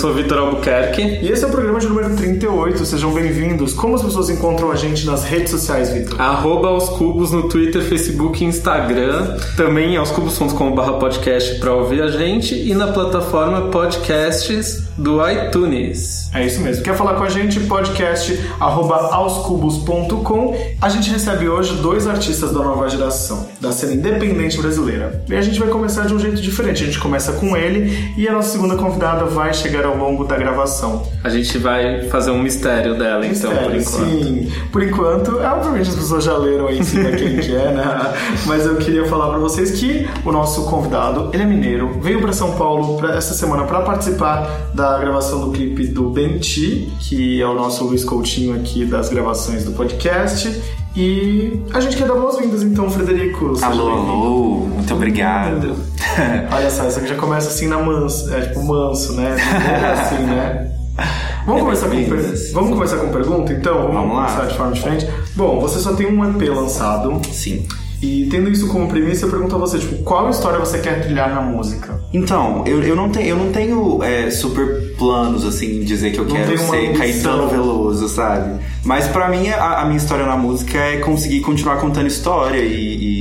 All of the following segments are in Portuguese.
sou o Vitor Albuquerque. E esse é o programa de número 38. Sejam bem-vindos. Como as pessoas encontram a gente nas redes sociais, Vitor? Arroba aos cubos no Twitter, Facebook e Instagram. Também aoscubos.com.br podcast para ouvir a gente. E na plataforma podcasts do iTunes. É isso mesmo. Quer falar com a gente? Podcast arroba aoscubos.com. A gente recebe hoje dois artistas da nova geração, da cena independente brasileira. E a gente vai começar de um jeito diferente. A gente começa com ele e a nossa segunda convidada vai chegar ao longo da gravação. A gente vai fazer um mistério dela, então, mistério, por enquanto. Sim, por enquanto, é, obviamente as pessoas já leram aí em cima quem que é, né? Mas eu queria falar para vocês que o nosso convidado, ele é mineiro, veio para São Paulo pra, essa semana para participar da gravação do clipe do Benti, que é o nosso Luiz Coutinho aqui das gravações do podcast. E a gente quer dar boas-vindas então, Frederico. Alô, alô, muito obrigado. Olha só, essa aqui já começa assim na manso, é tipo manso, né? É assim, né? Vamos, É começar com, per... Vamos começar com pergunta, então? Vamos, Vamos lá. começar de forma diferente. Bom, você só tem um EP lançado. Sim. E tendo isso como premissa, eu pergunto a você, tipo, qual história você quer trilhar na música? Então, eu, eu não tenho, eu não tenho é, super planos, assim, dizer que eu Não quero ser. Caetano Veloso, sabe? Mas pra mim, a, a minha história na música é conseguir continuar contando história e, e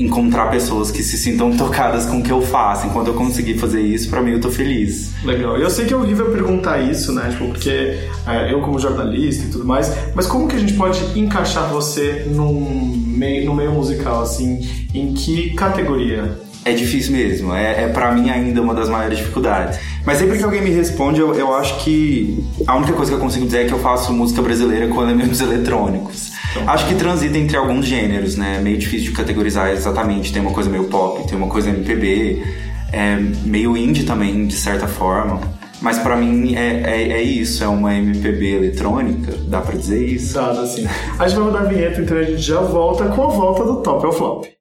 encontrar pessoas que se sintam tocadas com o que eu faço. Enquanto eu conseguir fazer isso, pra mim eu tô feliz. Legal. Eu sei que é horrível perguntar isso, né? Tipo, porque é, eu como jornalista e tudo mais, mas como que a gente pode encaixar você num meio, no meio musical, assim? Em que categoria? É difícil mesmo, é, é para mim ainda uma das maiores dificuldades. Mas sempre que alguém me responde, eu, eu acho que a única coisa que eu consigo dizer é que eu faço música brasileira com elementos eletrônicos. Acho que transita entre alguns gêneros, né? É meio difícil de categorizar exatamente. Tem uma coisa meio pop, tem uma coisa MPB, é meio indie também, de certa forma. Mas pra mim é, é, é isso, é uma MPB eletrônica, dá pra dizer isso? Dado assim. A gente vai rodar a vinheta, então a gente já volta com a volta do Top ou Flop.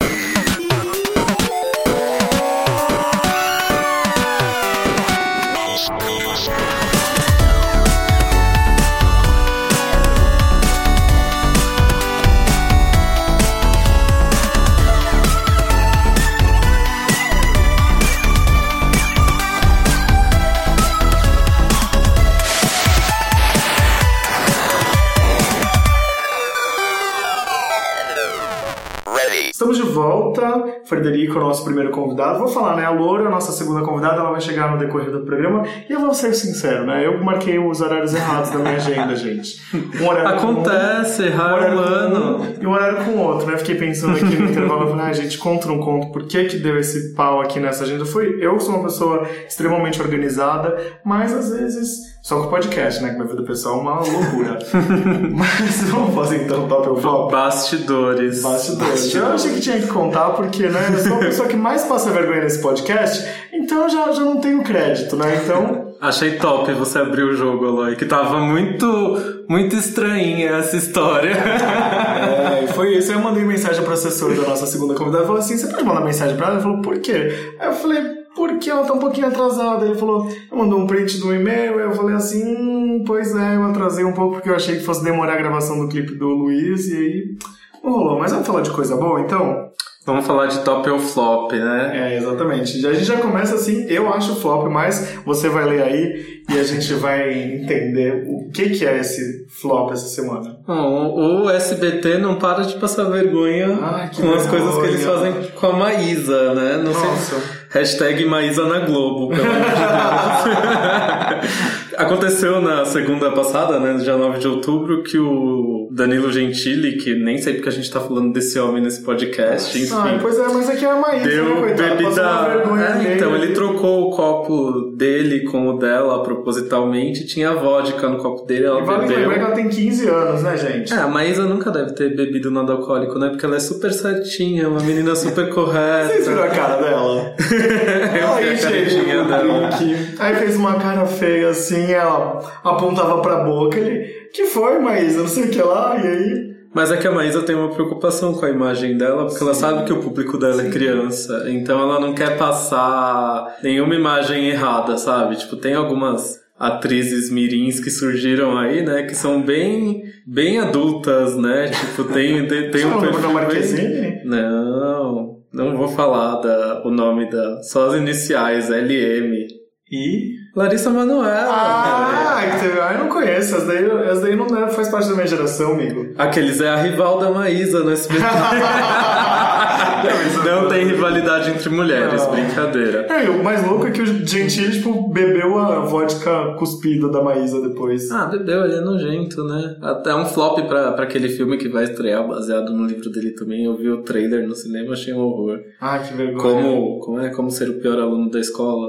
Frederico o nosso primeiro convidado. Vou falar, né? A Loura, a nossa segunda convidada, ela vai chegar no decorrer do programa. E eu vou ser sincero, né? Eu marquei os horários errados da minha agenda, gente. Um horário com Acontece, errar um ano. um e um horário com o outro, né? Fiquei pensando aqui no intervalo, falei, ah, gente, conta não conto, por que que deu esse pau aqui nessa agenda? Fui, eu sou uma pessoa extremamente organizada, mas às vezes, só com o podcast, né? Que minha vida pessoal é uma loucura. mas vamos fazer então o top ou flop? Bastidores. Bastidores. Eu achei que tinha que contar porque, né, eu sou a pessoa que mais passa vergonha nesse podcast, então eu já, já não tenho crédito, né? Então, Achei top você abrir o jogo, Aloy, que tava muito, muito estranha essa história. é, foi isso. Aí eu mandei mensagem pro assessor da nossa segunda convidada e falou assim: você pode mandar mensagem pra ela? Ele falou, por quê? Aí eu falei, porque ela tá um pouquinho atrasada. Ele falou, mandou um print do e-mail. Eu falei assim, hum, pois é, eu atrasei um pouco porque eu achei que fosse demorar a gravação do clipe do Luiz e aí não rolou. Mas vamos falar de coisa boa então? Vamos falar de top ou flop, né? É, exatamente. A gente já começa assim, eu acho flop, mas você vai ler aí e a gente vai entender o que, que é esse flop essa semana. Bom, o SBT não para de passar vergonha Ah, que com as coisas que eles vergonha. fazem com a Maísa, né? Não sei. Hashtag Maísa na Globo, pelo amor de Deus. Aconteceu na segunda passada, né, dia 9 de outubro, que o Danilo Gentili, que nem sei porque a gente tá falando desse homem nesse podcast, enfim. Ah, pois é, mas aqui é a Maísa, né, Deu? Passou uma bebida. É, então, ele trocou o copo dele com o dela propositalmente. Tinha vodka no copo dele, ela E vale bebeu. que ela tem 15 anos, né, gente? É, a Maísa nunca deve ter bebido nada alcoólico, né? Porque ela é super certinha, uma menina super correta. Vocês viram a cara dela? Vi Aí, gente, dela. Aí fez uma cara feia assim, ela apontava pra boca. Ele, que foi, Maísa? Não sei o que lá, e aí... Mas é que a Maísa tem uma preocupação com a imagem dela, porque ela sabe que o público dela é criança. Então ela não quer passar nenhuma imagem errada, sabe? Tipo, tem algumas atrizes mirins que surgiram aí, né? Que são bem, bem adultas, né? Tipo, tem, tem, tem um perfil bem-? Não, não vou falar da, o nome da... Só as iniciais, LM. E... Larissa Manoela. Ah, que teve... ah, eu não conheço. Essa daí, essa daí não é- faz parte da minha geração, amigo. Aqueles é a rival da Maísa no SBT. não tem rivalidade entre mulheres, Não. brincadeira. É, o mais louco é que o Gentili, tipo, bebeu a vodka cuspida da Maísa depois. Ah, bebeu, ele é nojento, né? Até um flop pra, pra aquele filme que vai estrear, baseado no livro dele também. Eu vi o trailer no cinema, achei um horror. Ai, que vergonha. Como, como é como ser o pior aluno da escola?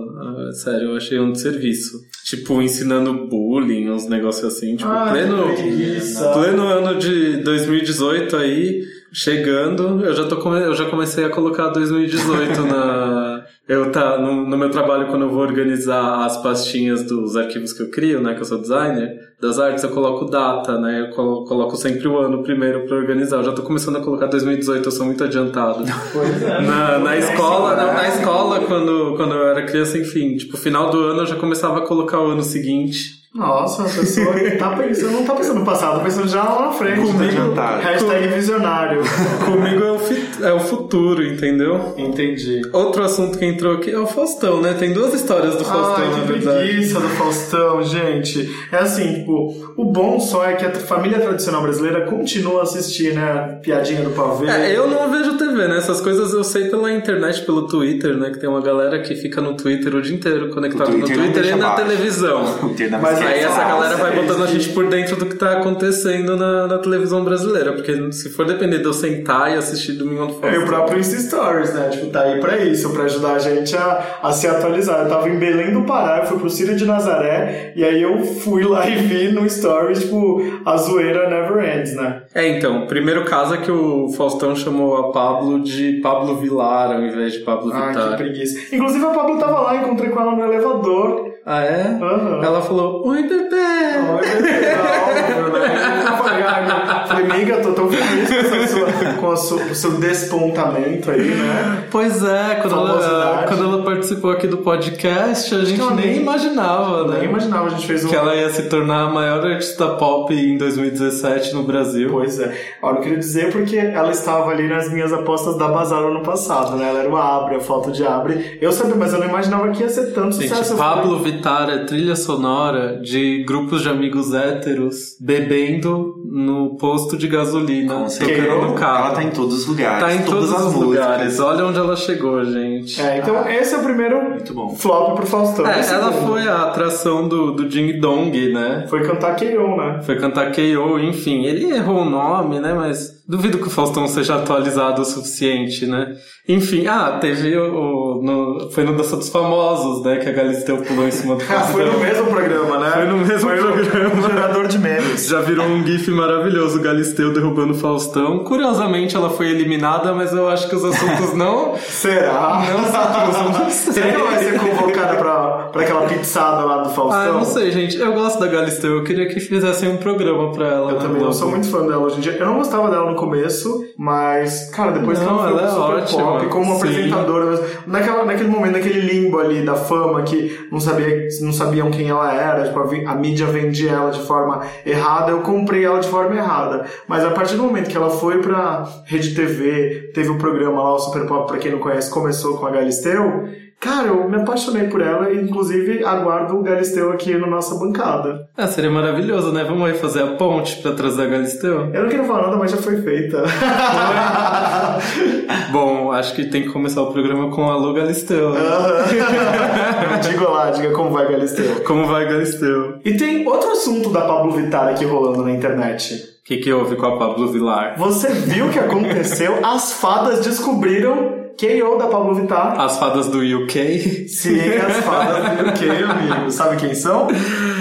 Ah, sério, eu achei um desserviço. Tipo, ensinando bullying, uns negócios assim. Tipo, Ai, pleno, que preguiça. pleno ano de 2018 aí, chegando, eu já, tô come- eu já comecei a colocar 2018 na. Eu tá no, no meu trabalho, quando eu vou organizar as pastinhas dos arquivos que eu crio, né? Que eu sou designer, das artes, eu coloco data, né? Eu colo- coloco sempre o ano primeiro pra organizar. Eu já tô começando a colocar 2018, eu sou muito adiantado. Pois é. Na, na escola, né? na, na escola, quando, quando eu era criança, enfim, tipo, final do ano eu já começava a colocar o ano seguinte. Nossa, a pessoa que tá pensando, não tá pensando no passado, tá pensando já lá na frente. Comigo- tá. Hashtag visionário. Comigo é o, fi- é o futuro, entendeu? Entendi. Outro assunto que entrou aqui é o Faustão, né? Tem duas histórias do Faustão, Ai, na verdade. preguiça do Faustão, gente. É assim, tipo, o bom só é que a família tradicional brasileira continua a assistir, né? Piadinha do pavê. É, eu não vejo TV, né? Essas coisas eu sei pela internet, pelo Twitter, né? Que tem uma galera que fica no Twitter o dia inteiro conectado no Twitter não Twitter e na baixo. televisão. O Twitter não Mas Aí essa Ah, galera vai botando a que- gente por dentro do que tá acontecendo na, na televisão brasileira. Porque se for depender de eu sentar e assistir Domingo do É, Faustão. o próprio Insta Stories, né? Tipo, tá aí pra isso, pra ajudar a gente a, a se atualizar. Eu tava em Belém do Pará, eu fui pro Círio de Nazaré, e aí eu fui lá e vi no Stories, tipo, a zoeira never ends, né? É, então, o primeiro caso é que o Faustão chamou a Pablo de Pablo Vilar ao invés de Pablo Ai, que Vittar. preguiça. Inclusive a Pablo tava lá, encontrei com ela no elevador. Ah, é? Aham. Ela falou, oi! Olha, legal, né? Eu falei, amiga, tô tão feliz com, sua, com sua- o seu despontamento aí, né? Pois é, quando ela, quando ela participou aqui do podcast, a gente nem nem- imaginava, né? Nem imaginava, a gente fez um. Que ela ia se tornar a maior artista pop em 2017 no Brasil. Pois é. Olha, eu queria dizer porque ela estava ali nas minhas apostas da Bazar ano passado, né? Ela era o Abre, a foto de Abre. Eu sabia, mas eu não imaginava que ia ser tanto Gente, sucesso. Pablo Vittar é trilha sonora de grupos de amigos héteros bebendo no posto de gasolina, tocando no carro. Ela tá em todos os lugares. Tá em todos os músicas. lugares. Olha onde ela chegou, gente. É, então esse é o primeiro Muito bom. flop pro Faustão. É, ela segundo foi a atração do, do Ding Dong, né? Foi cantar K.O., né? Foi cantar K.O., enfim. Ele errou o nome, né? Mas duvido que o Faustão seja atualizado o suficiente, né? Enfim, ah, teve o... no, foi no Dança dos Famosos, né? Que a Galisteu pulou em cima do Ah, foi no Faustão. mesmo programa, né? Foi no mesmo Foi programa. o gerador de memes. Já virou um gif maravilhoso, o Galisteu derrubando o Faustão. Curiosamente, ela foi eliminada, mas eu acho que os assuntos não... Será? Não se cruzam. Será que ela vai ser convocada pra, pra aquela pizzada lá do Faustão? Ah, eu não sei, gente. Eu gosto da Galisteu. Eu queria que fizessem um programa pra ela. Eu na também Globo. sou muito fã dela hoje em dia. Eu não gostava dela no começo, mas, cara, depois que Não, ela foi ela pro é Super ótima. Pop, como Sim. apresentadora, naquela, naquele momento, naquele limbo ali da fama, que não, sabia, não sabiam quem ela era, tipo, a, a mídia vendia ela de forma errada, eu comprei ela de forma errada. Mas a partir do momento que ela foi pra Rede TV, teve o programa lá, o Super Pop, pra quem não conhece, começou com a Galisteu, cara, eu me apaixonei por ela e, inclusive, aguardo o Galisteu aqui na nossa bancada. Ah, seria maravilhoso, né? Vamos aí fazer a ponte pra trazer a Galisteu? Eu não queria falar nada, mas já foi feita. Bom, acho que tem que começar o programa com Alô Galisteu. né? diga lá, diga como vai Galisteu. Como vai, Galisteu? E tem outro assunto da Pablo Vittar aqui rolando na internet. O que, que houve com a Pablo Vilar? Você viu o que aconteceu? As fadas descobriram KO da Pablo Vittar. As fadas do UK? Sim, as fadas do UK, amigo. Sabe quem são?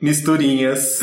Misturinhas.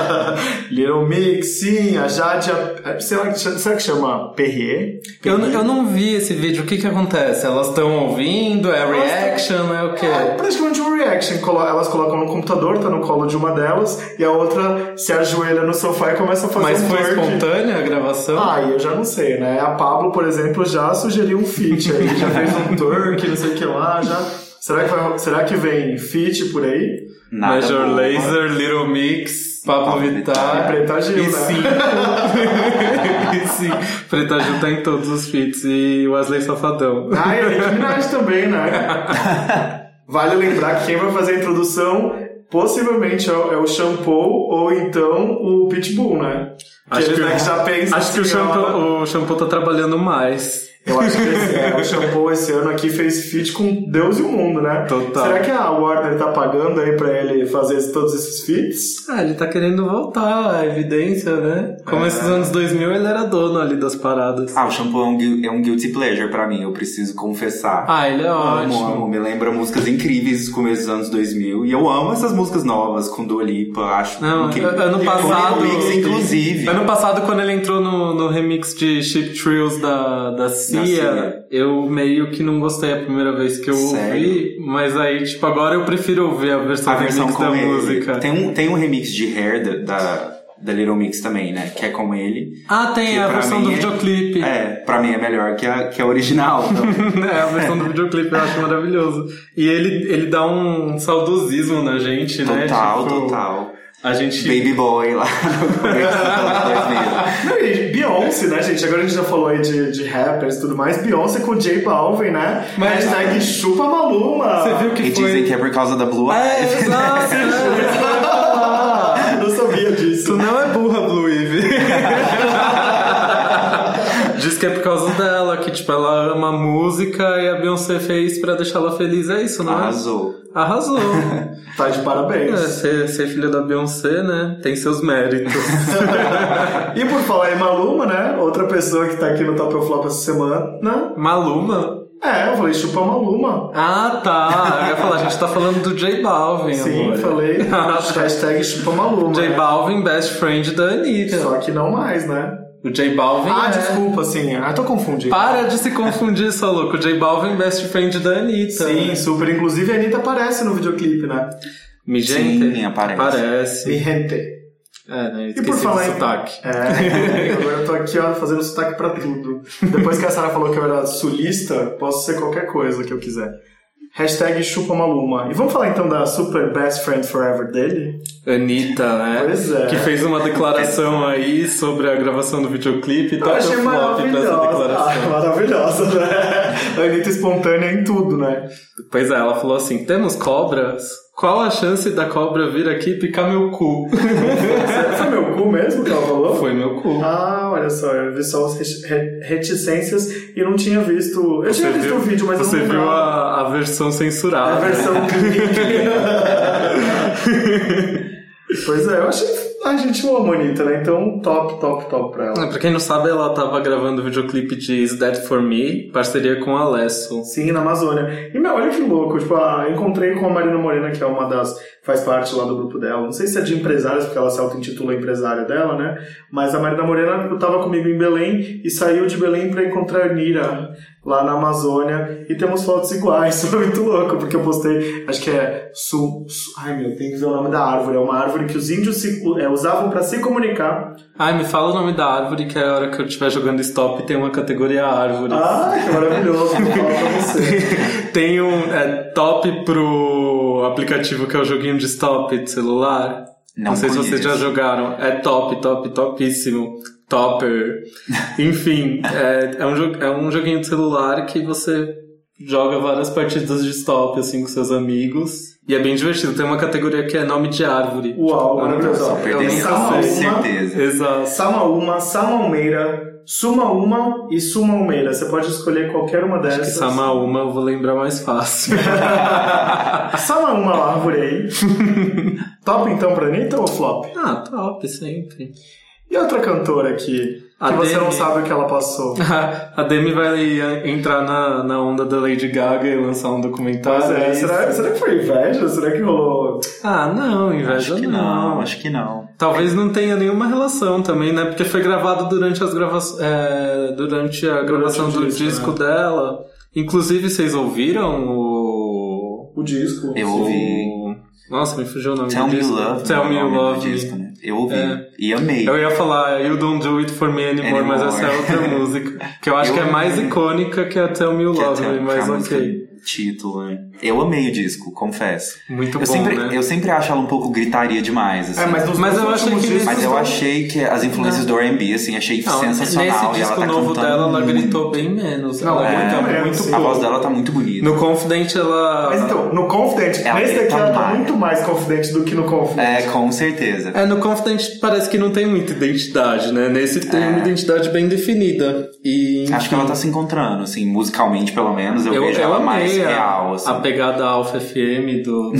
Little Mix, sim, a Jade. a- Será que, será que chama Perrier? Eu, eu não vi esse vídeo. O que que acontece? Elas estão ouvindo? É reaction? É o quê? É praticamente um reaction. Elas colocam no computador, tá no colo de uma delas, e a outra se ajoelha no sofá e começa a fazer Mas um foi espontânea a gravação? Ah, eu já não sei, né? A Pablo, por exemplo, já sugeriu um feat aí, já fez um twerk, não sei o que lá, já. Será que, vai- será que vem feat por aí? Nada Major. Laser, Little Mix, Pablo Vittar E Preta Gil, e né? cinco. e sim, Preta Gil tá em todos os feats e Wesley Safadão. Ah, e Nicki Minaj também, né? Vale lembrar que quem vai fazer a introdução possivelmente é o, é o Shampoo ou então o Pitbull, né? Acho eles, que, né, já pensam acho que o shampoo, o shampoo tá trabalhando mais. Eu acho que esse, é, o Shampoo esse ano aqui fez feat com Deus e o mundo, né? Total. Será que a Warner tá pagando aí pra ele fazer todos esses feats? Ah, ele tá querendo voltar, a evidência, né? Começo dos anos 2000 ele era dono ali das paradas. Ah, o shampoo é um, é um guilty pleasure pra mim, eu preciso confessar. Ah, ele é Amo, ótimo. amo, me lembra músicas incríveis dos começos dos anos 2000. E eu amo essas músicas novas com Dua Lipa, acho Não, incrível. ano E passado- remix, inclusive. Ano passado, quando ele entrou no, no remix de Chip Thrills da, da Cia, Cia. eu meio que não gostei a primeira vez que eu Sério? ouvi, mas aí, tipo, agora eu prefiro ouvir a versão, a versão remix com da ele. música. Tem um, tem um remix de Hair da, da, Little Mix também, né? Que é com ele. Ah, tem Que a versão do é- videoclipe. É, pra mim é melhor que a, que a original. Então, É, a versão do videoclipe eu acho maravilhoso. E ele, ele dá um saudosismo na gente, né? total, Tipo, total. A gente. Baby Boy lá no começo dos anos 2000. Não, e Beyoncé, né, gente? Agora a gente já falou aí de, de rappers e tudo mais. Beyoncé com J Balvin, né? Mas- Hashtag chupa Maluma. Você viu que E foi. dizem que é por causa da Blue É, exato. é, isso que eu sabia disso. Tu não é burra, Blue Eve. Diz que é por causa tipo, ela ama música e a Beyoncé fez pra deixar ela feliz. É isso, não é? Arrasou. Arrasou. Tá de parabéns. É, ser, ser filha da Beyoncé, né? Tem seus méritos. E por falar em Maluma, né? Outra pessoa que tá aqui no Top of Flop essa semana. Maluma? É, eu falei chupa Maluma. Ah, tá. Eu ia falar, a gente tá falando do J Balvin Sim, agora. falei. Hashtag chupa Maluma. J né? Balvin, best friend da Anitta. Só que não mais, né? O J Balvin Ah, é... desculpa, sim. Ah, tô confundindo. Para de se confundir, só louco. O J Balvin, best friend da Anitta. Sim, super. Inclusive a Anitta aparece no videoclipe, né? Me gente. Sim, aparece. Aparece. Mi gente. É, né? E por falar em- sotaque. É, agora eu tô aqui, ó, fazendo sotaque pra tudo. Depois que a Sarah falou que eu era sulista, posso ser qualquer coisa que eu quiser. Hashtag chupa Maluma. E vamos falar então da super best friend forever dele? Anitta, né? Pois é. Que fez uma declaração aí sobre a gravação do videoclipe. Eu achei essa maravilhosa. Ah, maravilhosa, né? A Anitta espontânea em tudo, né? Pois é, ela falou assim: temos cobras? Qual a chance da cobra vir aqui e picar meu cu? Foi meu cu mesmo que ela falou? Foi meu cu. Ah, olha só, eu vi só as re- re- reticências e não tinha visto. Eu tinha visto o vídeo, mas você eu não viu lembrava. a, a versão censurada. A versão pois é, eu achei. A gente ama a Anitta, né? Então, top, top, top pra ela. Ah, Pra quem não sabe, ela tava gravando o videoclipe de Is That For Me, parceria com a Alesso. Sim, na Amazônia. E, meu, olha que louco. Tipo, ah, encontrei com a Marina Morena, que é uma das. faz parte lá do grupo dela. Não sei se é de empresários, porque ela se auto-intitula empresária dela, né? Mas a Marina Morena tava comigo em Belém e saiu de Belém pra encontrar a Nira lá na Amazônia. E temos fotos iguais. Foi muito louco, porque eu postei, acho que é. Su, su- ai, meu, tem que ver o nome da árvore. É uma árvore que os índios se- é, usavam pra se comunicar. Ai, me fala o nome da árvore, que a hora que eu estiver jogando stop tem uma categoria árvore. Ai, que maravilhoso. Tem um é, top pro aplicativo que é o joguinho de stop de celular. Não sei se vocês já jogaram. É top, top, topíssimo. Topper. Enfim, é, é, um é um joguinho de celular que você joga várias partidas de stop assim com seus amigos. E é bem divertido. Tem uma categoria que é nome de árvore. Uau, não- maravilhoso. Só Eu perder nem com certeza. Exato. Samaúma, Samalmeira, Sumaúma e Sumalmeira. Você pode escolher qualquer uma Acho que dessas. Samaúma eu vou lembrar mais fácil. Samaúma árvore aí. Top então pra Anitta ou flop? ah, top, sempre. E outra cantora aqui, A que você Demi. não sabe o que ela passou. A Demi vai entrar na, na onda da Lady Gaga e lançar um documentário. Pois é, é será, será que foi inveja? Será que rolou? Ah, não, inveja Acho que não, acho que não. Talvez não tenha nenhuma relação também, né? Porque foi gravado durante as gravações. durante a gravação o do disco, disco né? dela. Inclusive, vocês ouviram o. O disco. Eu ouvi. Nossa, me fugiu o nome Tell do Me disco. Love. Tell né, Me o You Love Me. disco, né? Eu ouvi. É. E amei. Eu ia falar You Don't Do It For Me Anymore, mas Anymore. essa é outra música. Que eu acho Eu que é mais icônica que a Tell Me You é Love Me, mas é ok. título, né? Eu amei o disco, confesso. Muito eu bom, sempre, né? Eu sempre acho ela um pouco gritaria demais, assim. É, mas, nos Mas eu dois acho últimos que discos Mas eu não- achei que as influências do R&B, assim, achei Não, sensacional. nesse e ela disco tá novo cantando dela, ela muito. gritou bem menos. Não, ela muito menos, muito. A voz dela tá muito bonita. No Confident ela. Mas então, no Confident, Ela nesse daqui tá ela tá muito mais confidente do que no Confident. É, com certeza. É, no Confident parece que não tem muita identidade, né? Nesse tem É. uma identidade bem definida. E, Acho que ela tá se encontrando, assim, musicalmente pelo menos, eu, eu, vejo eu ela amei mais a, real, assim. a pegada Alpha FM do.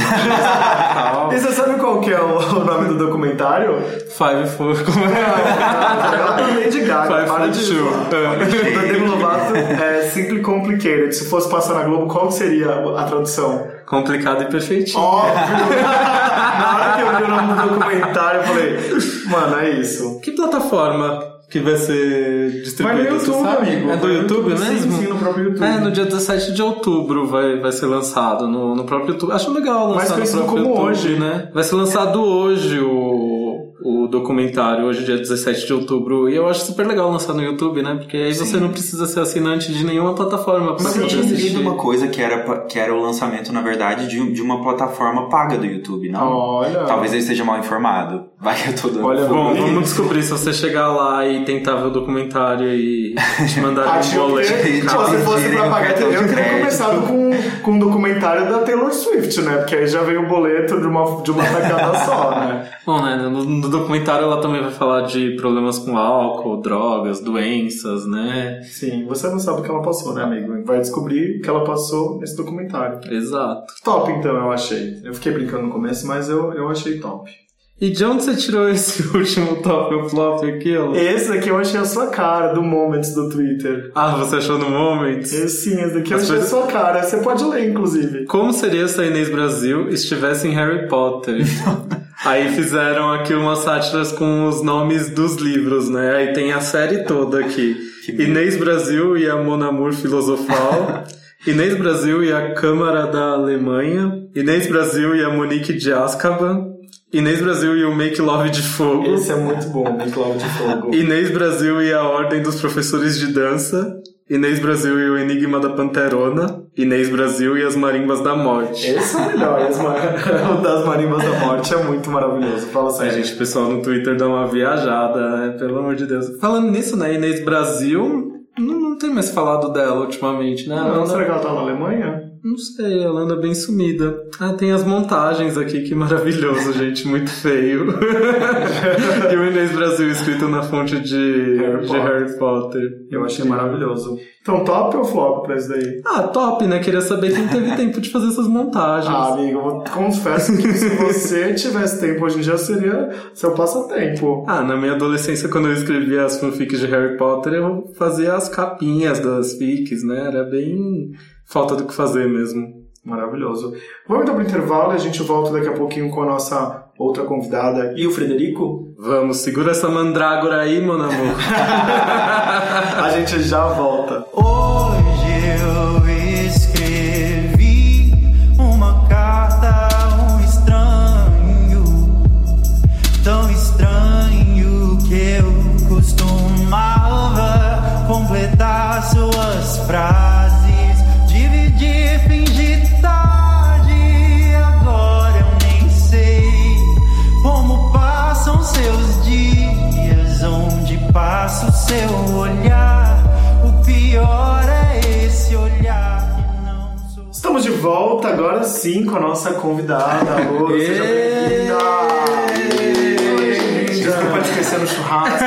E você sabe qual que é o, nome do documentário? Five Four. Como é? Ela tá Lady Gaga, Five para Foot de Two. É. Da Demi Lovato é Simply Complicated. Se fosse passar na Globo, qual seria a tradução? Complicado e perfeitinho. Óbvio! na hora que eu vi o nome do documentário, eu falei, mano, é isso. Que plataforma que vai ser Vai distribuída? no YouTube, amigo. É do Vai YouTube YouTube, sim, mesmo? sim, no próprio YouTube. É, no dia 17 de outubro vai, vai ser lançado no, no próprio YouTube. Acho legal lançar Mais no próprio como YouTube, hoje. né? Vai ser lançado hoje o, o documentário, hoje dia 17 de outubro. E eu acho super legal lançar no YouTube, né? Porque aí você não precisa ser assinante de nenhuma plataforma pra Mas eu tinha assistir. lido uma coisa que era, que era o lançamento, na verdade, de, de uma plataforma paga do YouTube, não? Olha. Talvez eu esteja mal informado. Vai que eu tô dando. Olha, Bom, Isso. vamos descobrir se você chegar lá e tentar ver o documentário e te mandar um boleto. se fosse pra pagar, eu teria começado com, com um documentário da Taylor Swift, né? Porque aí já veio o boleto de uma, de uma tacada só, né? Bom, né, no, no documentário ela também vai falar de problemas com álcool, drogas, doenças, né? Sim, você não sabe o que ela passou, né, amigo? Vai descobrir o que ela passou nesse documentário. Exato. Top, então, eu achei. Eu fiquei brincando no começo, mas eu, eu achei top. E de onde você tirou esse último top ou flop aqui, ó? Esse daqui eu achei a sua cara, do Moments do Twitter. Ah, você achou no Moments? Esse, sim, esse daqui eu achei a sua cara. Você pode ler, inclusive. Como seria se a Inês Brasil estivesse em Harry Potter? Aí fizeram aqui umas sátiras com os nomes dos livros, né? Aí tem a série toda aqui. Inês Brasil e a Monamur Filosofal. Inês Brasil e a Câmara da Alemanha. Inês Brasil e a Monique de Azkaban. Inês Brasil e o Make Love de Fogo. Esse é muito bom, Bem Cláudio de Fogo. Inês Brasil e a Ordem dos Professores de Dança. Inês Brasil e o Enigma da Panterona. Inês Brasil e as Marimbas da Morte. Esse é o melhor. o das Marimbas da Morte é muito maravilhoso. Fala sério. gente, o pessoal no Twitter dá uma viajada, né? Pelo amor de Deus. Falando nisso, né? Inês Brasil, não, não tem mais falado dela ultimamente, né? Ela Não, anda- será que ela tá na Alemanha? Não sei, ela anda bem sumida. Ah, tem as montagens aqui, que maravilhoso, gente. Muito feio. e o Inês Brasil escrito na fonte de Harry de Potter. Harry Potter. Eu achei maravilhoso. Então, top ou flop pra isso daí? Ah, top, né? Queria saber quem teve tempo de fazer essas montagens. Ah, amigo, eu confesso que se você tivesse tempo hoje em dia seria seu passatempo. Ah, na minha adolescência, quando eu escrevia as fanfics de Harry Potter, eu fazia as capinhas das fics, né? Era bem falta do que fazer mesmo. Maravilhoso. Vamos então pro intervalo e a gente volta daqui a pouquinho com a nossa outra convidada e o Frederico. Vamos, segura essa mandrágora aí, meu amor. A gente já volta. Seu olhar. O pior é esse olhar que não sou. Estamos de volta agora sim com a nossa convidada. Alô, seja bem-vinda! Desculpa te esquecer no churrasco,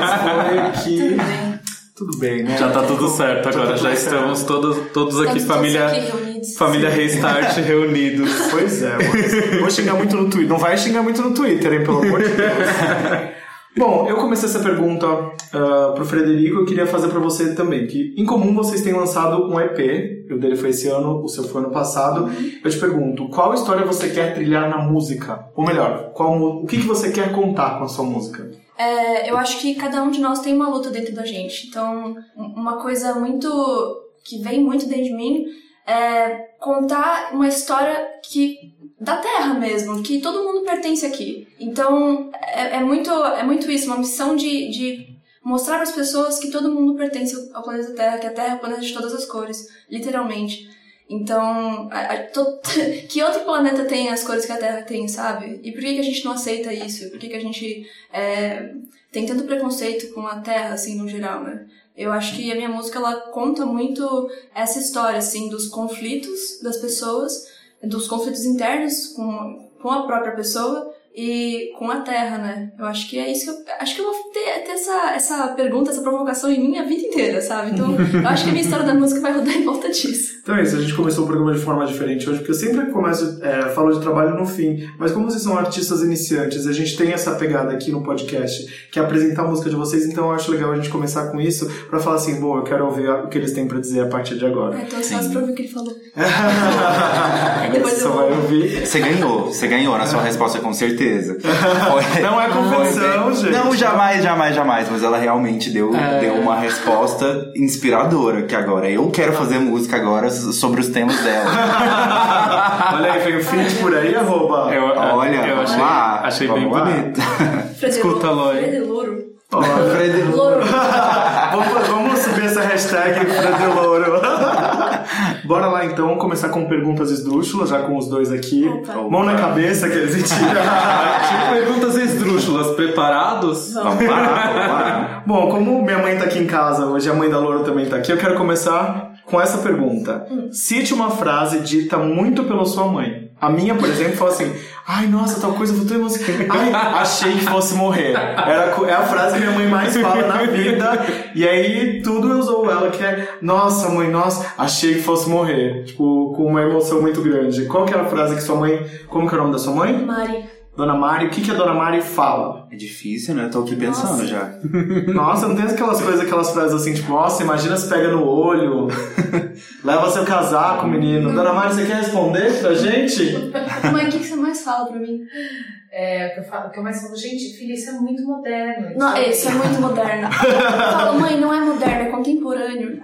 mas foi que. Tudo bem. Tudo bem, né? Já tá tudo certo Já tá agora, tudo já certo. estamos todos, todos aqui, Estamos família, todos aqui reunidos. família Restart reunidos. Pois é, mas vou xingar muito no Twitter. Não vai xingar muito no Twitter, hein, pelo amor de Deus. Bom, eu comecei essa pergunta ah, pro Frederico, eu queria fazer pra você também, que em comum vocês têm lançado um EP, o dele foi esse ano, o seu foi ano passado. Eu te pergunto, qual história você quer trilhar na música? Ou melhor, qual, o que, que você quer contar com a sua música? É, eu acho que cada um de nós tem uma luta dentro da gente. Então, um- uma coisa muito. que vem muito dentro de mim é contar uma história que. Da Terra mesmo, que todo mundo pertence aqui. Então, é, é muito, é muito isso, uma missão de, de mostrar para as pessoas que todo mundo pertence ao planeta Terra, que a Terra é o planeta de todas as cores, literalmente. Então, a- a- to- que outro planeta tem as cores que a Terra tem, sabe? E por que, que a gente não aceita isso? Por que, que a gente é, tem tanto preconceito com a Terra, assim, no geral, né? Eu acho que a minha música, ela conta muito essa história, assim, dos conflitos das pessoas, dos conflitos internos com, com a própria pessoa e com a Terra, né? Eu acho que é isso que eu... Acho que eu vou ter, ter essa, essa pergunta, essa provocação em mim a vida inteira, sabe? Então, eu acho que a minha história da música vai rodar em volta disso. Então é isso, a gente começou o programa de forma diferente hoje, porque eu sempre começo, é, falo de trabalho no fim, mas como vocês são artistas iniciantes, a gente tem essa pegada aqui no podcast, que é apresentar a música de vocês, então eu acho legal a gente começar com isso, pra falar assim, bom, eu quero ouvir o que eles têm pra dizer a partir de agora. Ah, Então, só pra ouvir o que ele falou. Depois eu Você vou- vai ouvir. Você ganhou, você ganhou na sua resposta com certeza. Foi- Não é bem- gente. Não, jamais, jamais, jamais. Mas ela realmente deu, É. deu uma resposta inspiradora. Que agora eu quero fazer música agora sobre os temas dela. Olha aí, vem o feed por aí, arroba. Eu, Olha, eu achei, vamos lá, achei bem lá. bonito. Escuta, Louro. Louro. Fred- Louro. vamos, vamos subir essa hashtag Fredelouro. Bora lá então, vamos começar com perguntas esdrúxulas, já com os dois aqui. Opa. Mão na cabeça, que eles tiram. Tipo, perguntas esdrúxulas, preparados? Vamos lá, vamos lá. Bom, como minha mãe tá aqui em casa hoje, a mãe da Loura também tá aqui, eu quero começar com essa pergunta. Cite uma frase dita muito pela sua mãe. A minha, por exemplo, fala assim: Ai, nossa, tal coisa, vou ter emocionado. Ai, achei que fosse morrer. Era, é a frase que minha mãe mais fala na vida. E aí, tudo eu usou ela, que é: Nossa, mãe, nossa, achei que fosse morrer. Tipo, com uma emoção muito grande. Qual que é a frase que sua mãe. Como que é o nome da sua mãe? Mari. Dona Mari. O que, que a Dona Mari fala? É difícil, né? Tô aqui pensando Nossa. já. Nossa, não tem aquelas coisas, aquelas frases assim, tipo, nossa, imagina se pega no olho, leva seu casaco, menino. Dona Mari, você quer responder pra gente? Mãe, o que, que você mais fala pra mim? É, o que eu falo, o que eu mais falo, gente, filha, isso é muito moderno. Não, é- isso é muito moderno. Eu falo, mãe, não é moderno, é contemporâneo.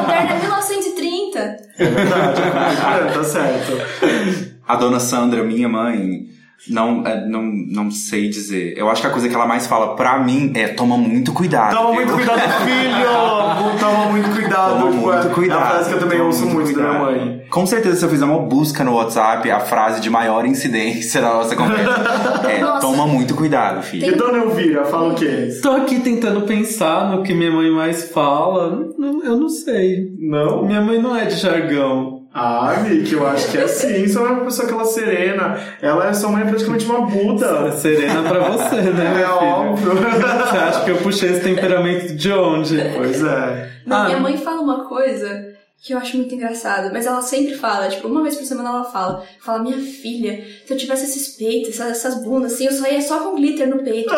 moderno é 1930. É verdade, é, tá certo. A dona Sandra, minha mãe, não, é, não, não sei dizer. Eu acho que a coisa que ela mais fala pra mim é toma muito cuidado. Toma viu? muito cuidado, filho! Toma muito cuidado. Toma tipo, muito é cuidado. a frase que eu também ouço muito da minha mãe. Com certeza, se eu fizer uma busca no WhatsApp, a frase de maior incidência da nossa conversa é Nossa. toma muito cuidado, filho. E Dona Elvira, fala o quê? Tô aqui tentando pensar no que minha mãe mais fala. Eu não sei. Não? Minha mãe não é de jargão. Ah, Vicky, eu acho que é assim. Só é uma pessoa aquela serena. Ela é sua mãe é praticamente uma É Buda. serena pra você, né, É óbvio. Você acha que eu puxei esse temperamento de onde? Pois é. Não, Ah. minha mãe fala uma coisa que eu acho muito engraçado, mas ela sempre fala, tipo, uma vez por semana ela fala, fala, minha filha, se eu tivesse esses peitos, essas, essas bundas, assim, eu só ia só com glitter no peito.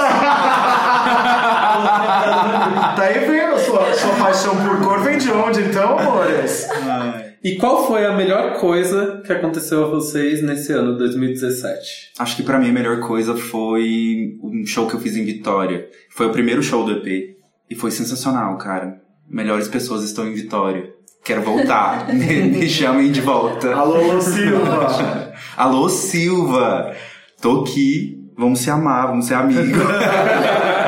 Daí vem a sua, sua paixão por cor, vem de onde então, amores? E qual foi a melhor coisa que aconteceu a vocês nesse ano 2017? Acho que pra mim a melhor coisa foi um show que eu fiz em Vitória. Foi o primeiro show do EP. E foi sensacional, cara. Melhores pessoas estão em Vitória. Quero voltar. me, me chamem de volta. Alô, Alô Silva. Alô, Silva! Tô aqui. Vamos se amar, vamos ser amigos.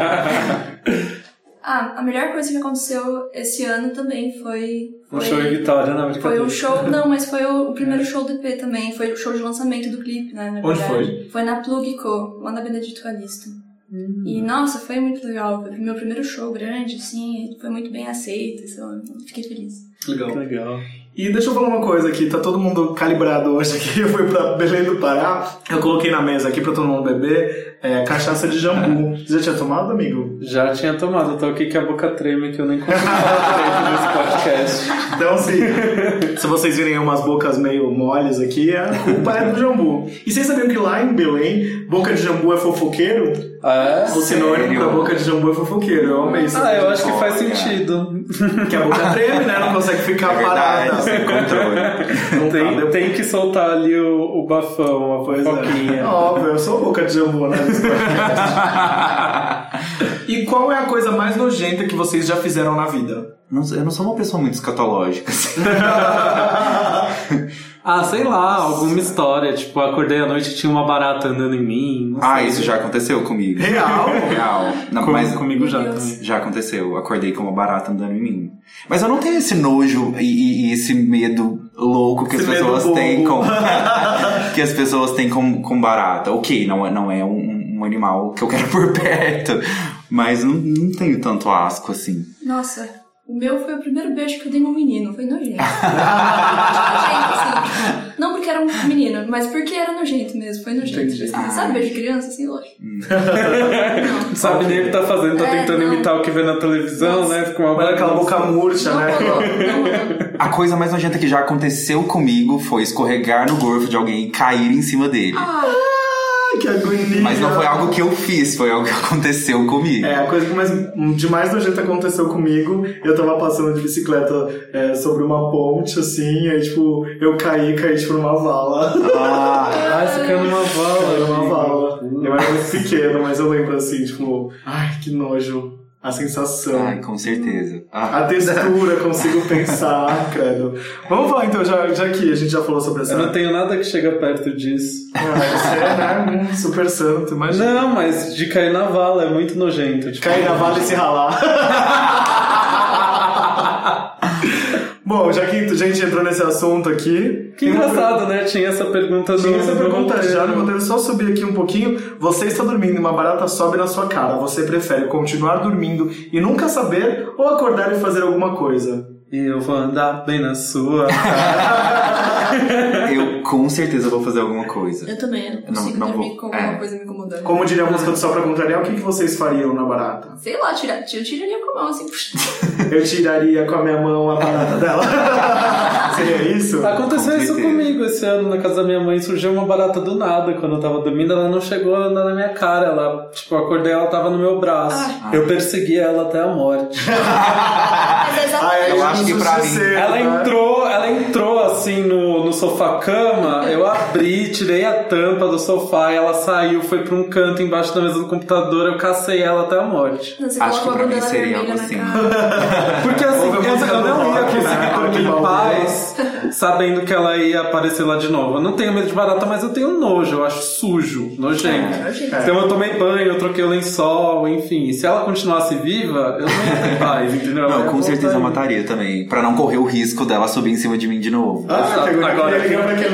Ah, a melhor coisa que aconteceu esse ano também foi... Um foi... show em Vitória, não, Foi brincadeira. o show, não, mas foi o, o primeiro show do EP também, foi o show de lançamento do clipe, né? na Onde verdade. foi? Foi na Plug Co, lá na Benedito Calixto. Hum. E nossa, foi muito legal. Foi o meu primeiro show grande, assim, foi muito bem aceito, então fiquei feliz. Legal. Legal. E deixa eu falar uma coisa aqui, tá todo mundo calibrado hoje aqui. Eu fui pra Belém do Pará, eu coloquei na mesa aqui pra todo mundo beber é, cachaça de jambu. Você já tinha tomado, amigo? Já tinha tomado, tô aqui que a boca treme, que eu nem consigo falar direito nesse podcast. Então, assim, se vocês virem umas bocas meio moles aqui, a culpa é do jambu. E vocês sabiam que lá em Belém, boca de jambu é fofoqueiro? Ah, é? O sinônimo da boca de jambu é fofoqueiro. Eu amei isso. Ah, eu acho que faz sentido. Que a boca treme, né? Não consegue ficar É verdade, parada. sem controle. Não tá, Tem, depois- tem que soltar ali o, o bafão, a Pois é. fofoquinha. Óbvio, eu sou boca de jambu, né? E qual é a coisa mais nojenta que vocês já fizeram na vida? Não eu não sou uma pessoa muito escatológica. assim. Ah, sei lá, alguma história. Tipo, acordei à noite e tinha uma barata andando em mim. ah, sei. isso já aconteceu comigo. Real? Real. Não, Com- mas comigo já também. já aconteceu. Acordei com uma barata andando em mim. Mas eu não tenho esse nojo e, e- e esse medo louco que Esse as pessoas têm com que as pessoas têm com, com barata. Ok, não é, não é um, um animal que eu quero por perto, mas não, não tenho tanto asco assim. Nossa, o meu foi o primeiro beijo que eu dei num menino. Foi nojento. assim. Não porque era um menino, mas porque era nojento mesmo. Foi nojento. Assim, Sabe beijo de criança? Assim, lógico. Não sabe nem o que tá fazendo, tá É, tentando não. imitar o que vê na televisão, Nossa. né? Fica uma Mas aquela boca murcha, Não né? A coisa mais nojenta que já aconteceu comigo foi escorregar no gorfo de alguém e cair em cima dele. Ah, que agonia. Mas não foi algo que eu fiz, foi algo que aconteceu comigo. É, a coisa que mais, de mais nojenta aconteceu comigo, eu tava passando de bicicleta é, sobre uma ponte, assim, aí, tipo, eu caí, caí, tipo, numa vala. Ah, você caiu numa vala. Era uma vala. Eu era muito pequeno, mas eu lembro, assim, tipo, ai, que nojo. A sensação. Ai, com certeza. Ah, A textura, consigo pensar, credo. Vamos falar então, já, já que a gente já falou sobre essa. Eu não tenho nada que chega perto disso. Ah, você é, né? Super santo, imagina. Não, mas de cair na vala é muito nojento. Tipo, Cair na vala e se ralar. Bom, já que a gente entrou nesse assunto aqui. Que engraçado, né? Tinha essa pergunta no. Tinha essa no pergunta roteiro. já no roteiro, só subir aqui um pouquinho. Você está dormindo e uma barata sobe na sua cara. Você prefere continuar dormindo e nunca saber ou acordar e fazer alguma coisa? Eu vou andar bem na sua. eu com certeza vou fazer alguma coisa. eu também, eu não consigo Não- não dormir vou. com alguma É. coisa me incomodando. Como diria a música do Só Pra Contrariar, o que, que vocês fariam na barata? Sei lá, tira, tira, tiraria com a mão, assim. Eu tiraria com a minha mão a barata dela. Seria isso? Aconteceu Com isso certeza. comigo esse ano na casa da minha mãe. Surgiu uma barata do nada. Quando eu tava dormindo, ela não chegou a andar na minha cara. Ela, tipo, eu acordei ela tava no meu braço. Eu persegui ela até a morte. Mas exatamente. Ai, Eu acho que pra mim- Ela né? entrou, ela entrou assim no, no sofá-cama, eu abri, tirei a tampa do sofá e ela saiu, foi pra um canto embaixo da mesa do computador, eu cacei ela até a morte. Você Acho que pra mim seria algo assim. Porque assim, eu, eu não ia conseguir né? dormir em paz, sabendo que ela ia aparecer lá de novo. Eu não tenho medo de barata, mas eu tenho nojo, eu acho sujo, nojento. nojento. Então eu tomei banho, eu troquei o lençol, enfim. Se ela continuasse viva, eu não ia ter paz, entendeu? Não, com certeza eu mataria também. Pra não correr o risco dela subir em cima de mim de novo. Ah, que agora, Agora,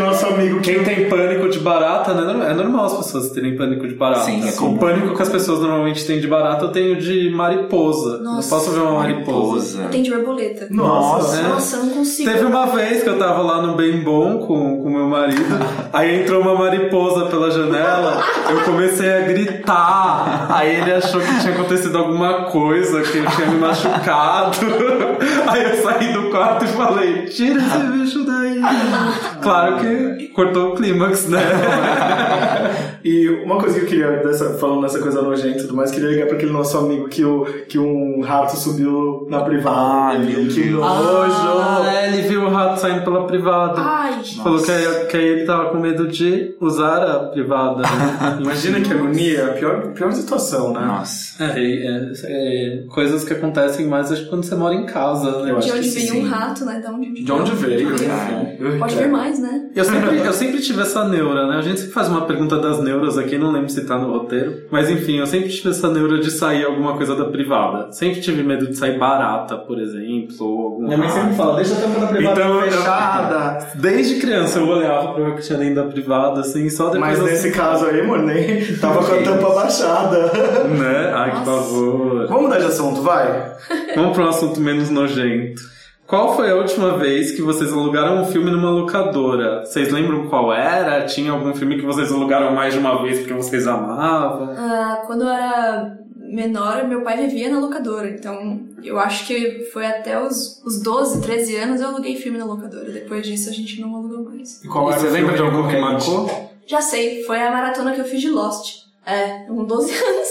nosso amigo que Quem tem pânico de barata, né? É normal as pessoas terem pânico de barata. Sim, é o pânico que as pessoas normalmente têm de barata, eu tenho de mariposa. Nossa. Eu posso ver uma mariposa. Tem de borboleta. Nossa. É. Nossa, eu não consigo. Teve uma vez que eu tava lá no Bem Bom com o meu marido, aí entrou uma mariposa pela janela, eu comecei a gritar, aí ele achou que tinha acontecido alguma coisa, que eu tinha me machucado, aí eu saí do quarto e falei, tira esse bicho daí. Claro que cortou o clímax, né? E uma coisa que eu queria, dessa, falando dessa coisa nojenta e tudo mais, queria ligar pra aquele nosso amigo que, o, que um rato subiu na privada. Dele. meu que Deus. nojo! Ah, ele viu o rato saindo pela privada. Ai, Falou que aí, que ele tava com medo de usar a privada. né? Imagina que agonia, a pior, pior situação, né? Nossa. É, é, é, coisas que acontecem mais acho que quando você mora em casa, né? Eu de onde veio um rato, né? De onde, De onde veio? Pode vir mais, né? Eu sempre, eu sempre tive essa neura, né? A gente sempre faz uma pergunta das neuras aqui, não lembro se tá no roteiro. Mas enfim, eu sempre tive essa neura de sair alguma coisa da privada. Sempre tive medo de sair barata, por exemplo, ou algum Minha mãe sempre fala, deixa a tampa da privada Então, eu- fechada. Desde criança eu olhava pra ver que tinha dentro da privada, assim, só depois Mas eu- nesse caso aí, nem tava com a tampa baixada. Né? Ai, que Nossa. favor. Vamos mudar de assunto, vai? Vamos para um assunto menos nojento. Qual foi a última vez que vocês alugaram um filme numa locadora? Vocês lembram qual era? Tinha algum filme que vocês alugaram mais de uma vez porque vocês amavam? Ah, quando eu era menor, meu pai vivia na locadora. Então, eu acho que foi até os, os 12, 13 anos eu aluguei filme na locadora. Depois disso, a gente não alugou mais. E qual E era você o lembra de filme algum que marcou? Já sei, foi a maratona que eu fiz de Lost. É, com 12 anos.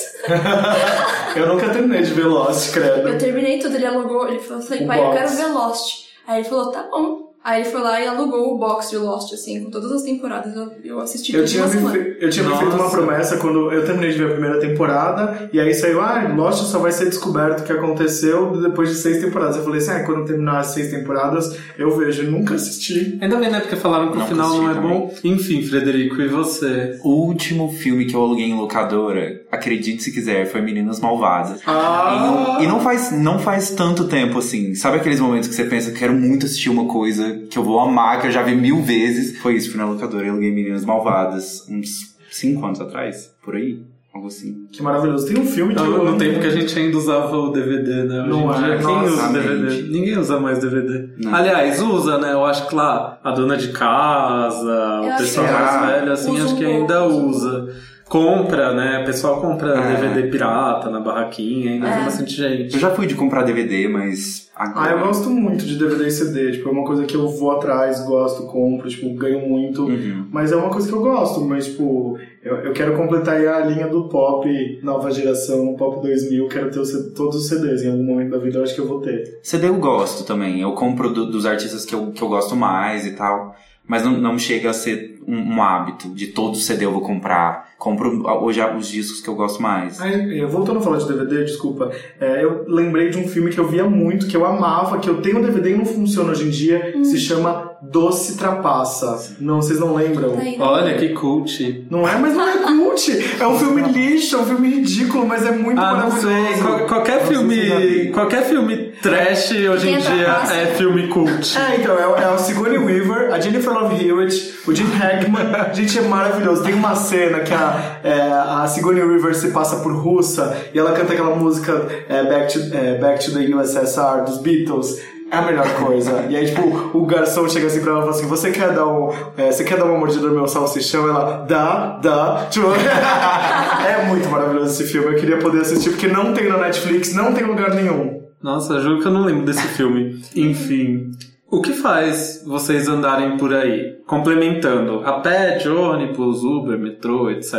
Eu nunca terminei de ver Lost, credo. Eu terminei tudo, ele alugou, ele falou, eu falei, pai, eu quero ver Lost. Aí ele falou, tá bom. Aí ele foi lá e alugou o box de Lost, assim, com todas as temporadas. Eu, eu assisti Eu tinha, uma me, semana. fe- eu tinha me feito uma Nossa. promessa quando eu terminei de ver a primeira temporada, e aí saiu, ah, Lost só vai ser descoberto o que aconteceu depois de seis temporadas. Eu falei assim, ah, quando terminar as seis temporadas, eu vejo. Eu nunca assisti. Ainda bem, né? Porque falaram que o Não final não é assisti bom. Enfim, Frederico, e você? O último filme que eu aluguei em locadora, acredite se quiser, foi Meninas Malvadas. Ah! E, não, e não faz, não faz tanto tempo assim. Sabe aqueles momentos que você pensa, quero muito assistir uma coisa que eu vou amar, que eu já vi mil vezes? Foi isso, fui na locadora e aluguei Meninas Malvadas uns cinco anos atrás, por aí. Algo assim. Que maravilhoso. Tem um filme que eu No, no tempo que a gente ainda usava o DVD, né? Hoje Não em dia, é, quem usa. DVD? Ninguém usa mais DVD. Não. Aliás, usa, né? Eu acho que lá, a dona de casa, o acho pessoal mais é. velho, assim, acho um que pouco, ainda usa usa. Compra, né? O pessoal compra É. DVD pirata na barraquinha, ainda tem É. bastante gente. Eu já fui de comprar DVD, mas agora... Ah, eu gosto muito de DVD e CD. Tipo, é uma coisa que eu vou atrás, gosto, compro, tipo, ganho muito. Uhum. Mas é uma coisa que eu gosto, mas, tipo, eu, eu quero completar aí a linha do pop nova geração, pop 2000. Quero ter o todos os CDs. Em algum momento da vida eu acho que eu vou ter. CD eu gosto também. Eu compro do- dos artistas que eu, que eu gosto mais e tal. Mas não, não chega a ser um, um hábito de todo CD eu vou comprar. Compro hoje os discos que eu gosto mais. Aí, eh, voltando a falar de DVD, desculpa, é, eu lembrei de um filme que eu via muito, que eu amava, que eu tenho DVD e não funciona hoje em dia, que se chama Doce Trapaça. Não, vocês não lembram? Olha que cult. Não é, mas não é cult. É um filme lixo, é um filme ridículo, mas é muito Ah, não maravilhoso. sei. Qual- qualquer Não se filme. viram. Qualquer filme trash hoje em Tem dia é filme cult. É, então, é, é o Sigourney Weaver, a Jennifer Love Hewitt, o Jim Hackman. Gente, é maravilhoso. Tem uma cena que a, é, a Sigourney Weaver se passa por russa e ela canta aquela música é, Back, to, é, Back to the USSR dos Beatles. É a melhor coisa. E aí, tipo, o garçom chega assim pra ela e fala assim: Você quer dar, um, é, você quer dar uma mordida no meu salsichão? Ela dá, dá. Tipo, é muito maravilhoso esse filme. Eu queria poder assistir, porque não tem na Netflix, não tem em lugar nenhum. Nossa, juro que eu não lembro desse filme. Enfim. O que faz vocês andarem por aí? Complementando. A pé, de ônibus, Uber, metrô, etc.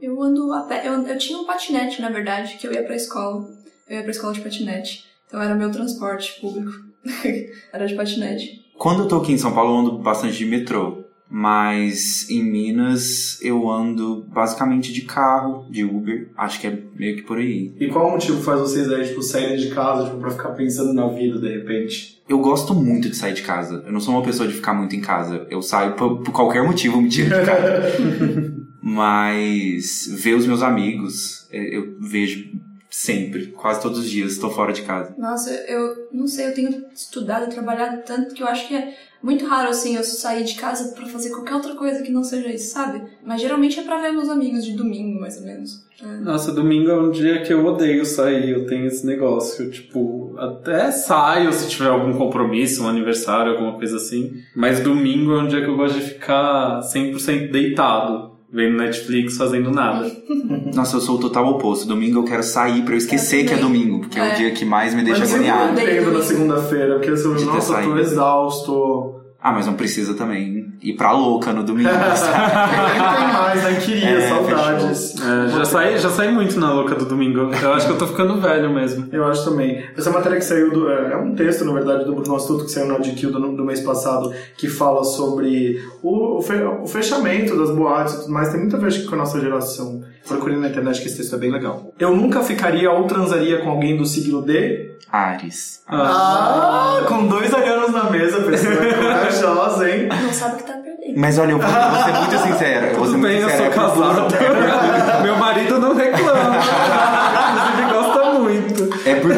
Eu ando a pé. Eu, eu tinha um patinete, na verdade, que eu ia pra escola. Eu ia pra escola de patinete. Então era meu transporte público. era de patinete. Quando eu tô aqui em São Paulo, eu ando bastante de metrô. Mas em Minas, eu ando basicamente de carro, de Uber. Acho que é meio que por aí. E qual o motivo que faz vocês aí, tipo, saírem de casa, tipo, pra ficar pensando na vida de repente? Eu gosto muito de sair de casa. Eu não sou uma pessoa de ficar muito em casa. Eu saio por, por qualquer motivo, me tiro de casa. Mas ver os meus amigos, é, eu vejo sempre, quase todos os dias, estou fora de casa. Nossa, eu não sei, eu tenho estudado e trabalhado tanto que eu acho que é muito raro, assim, eu sair de casa pra fazer qualquer outra coisa que não seja isso, sabe? Mas geralmente é pra ver meus amigos de domingo, mais ou menos. É. Nossa, domingo é um dia que eu odeio sair, eu tenho esse negócio, tipo, até saio se tiver algum compromisso, um aniversário, alguma coisa assim, mas domingo é um dia que eu gosto de ficar 100% deitado, vendo Netflix, fazendo nada. Nossa, eu sou o total oposto. Domingo eu quero sair pra eu esquecer Eu que é domingo, porque é, o É. dia que mais me deixa Mas eu não agoniado. Entendo na segunda-feira, porque eu, ter nossa, eu tô exausto. Ah, mas não precisa também ir pra louca no domingo. Nem tem mais, né? Queria, É, saudades. É, já saí, já saí muito na louca do domingo, eu acho que eu tô ficando velho mesmo. Eu acho também. Essa matéria que saiu do. É é um texto, na verdade, do Bruno Astuto, que saiu no GQ do, do mês passado, que fala sobre o, o, fe- o fechamento das boates e tudo mais. Tem muito a ver com a nossa geração. Procurei na internet que esse texto é bem legal. Eu nunca ficaria ou transaria com alguém do signo D. Ares. Ah, com dois arianos na mesa, pessoa corajosa, hein? Não sabe o que tá perdendo. Mas olha, eu vou, eu vou ser muito sincero. Eu Tudo bem, eu sincero. sou é casado. Meu marido não reclama. Inclusive gosta muito. É por,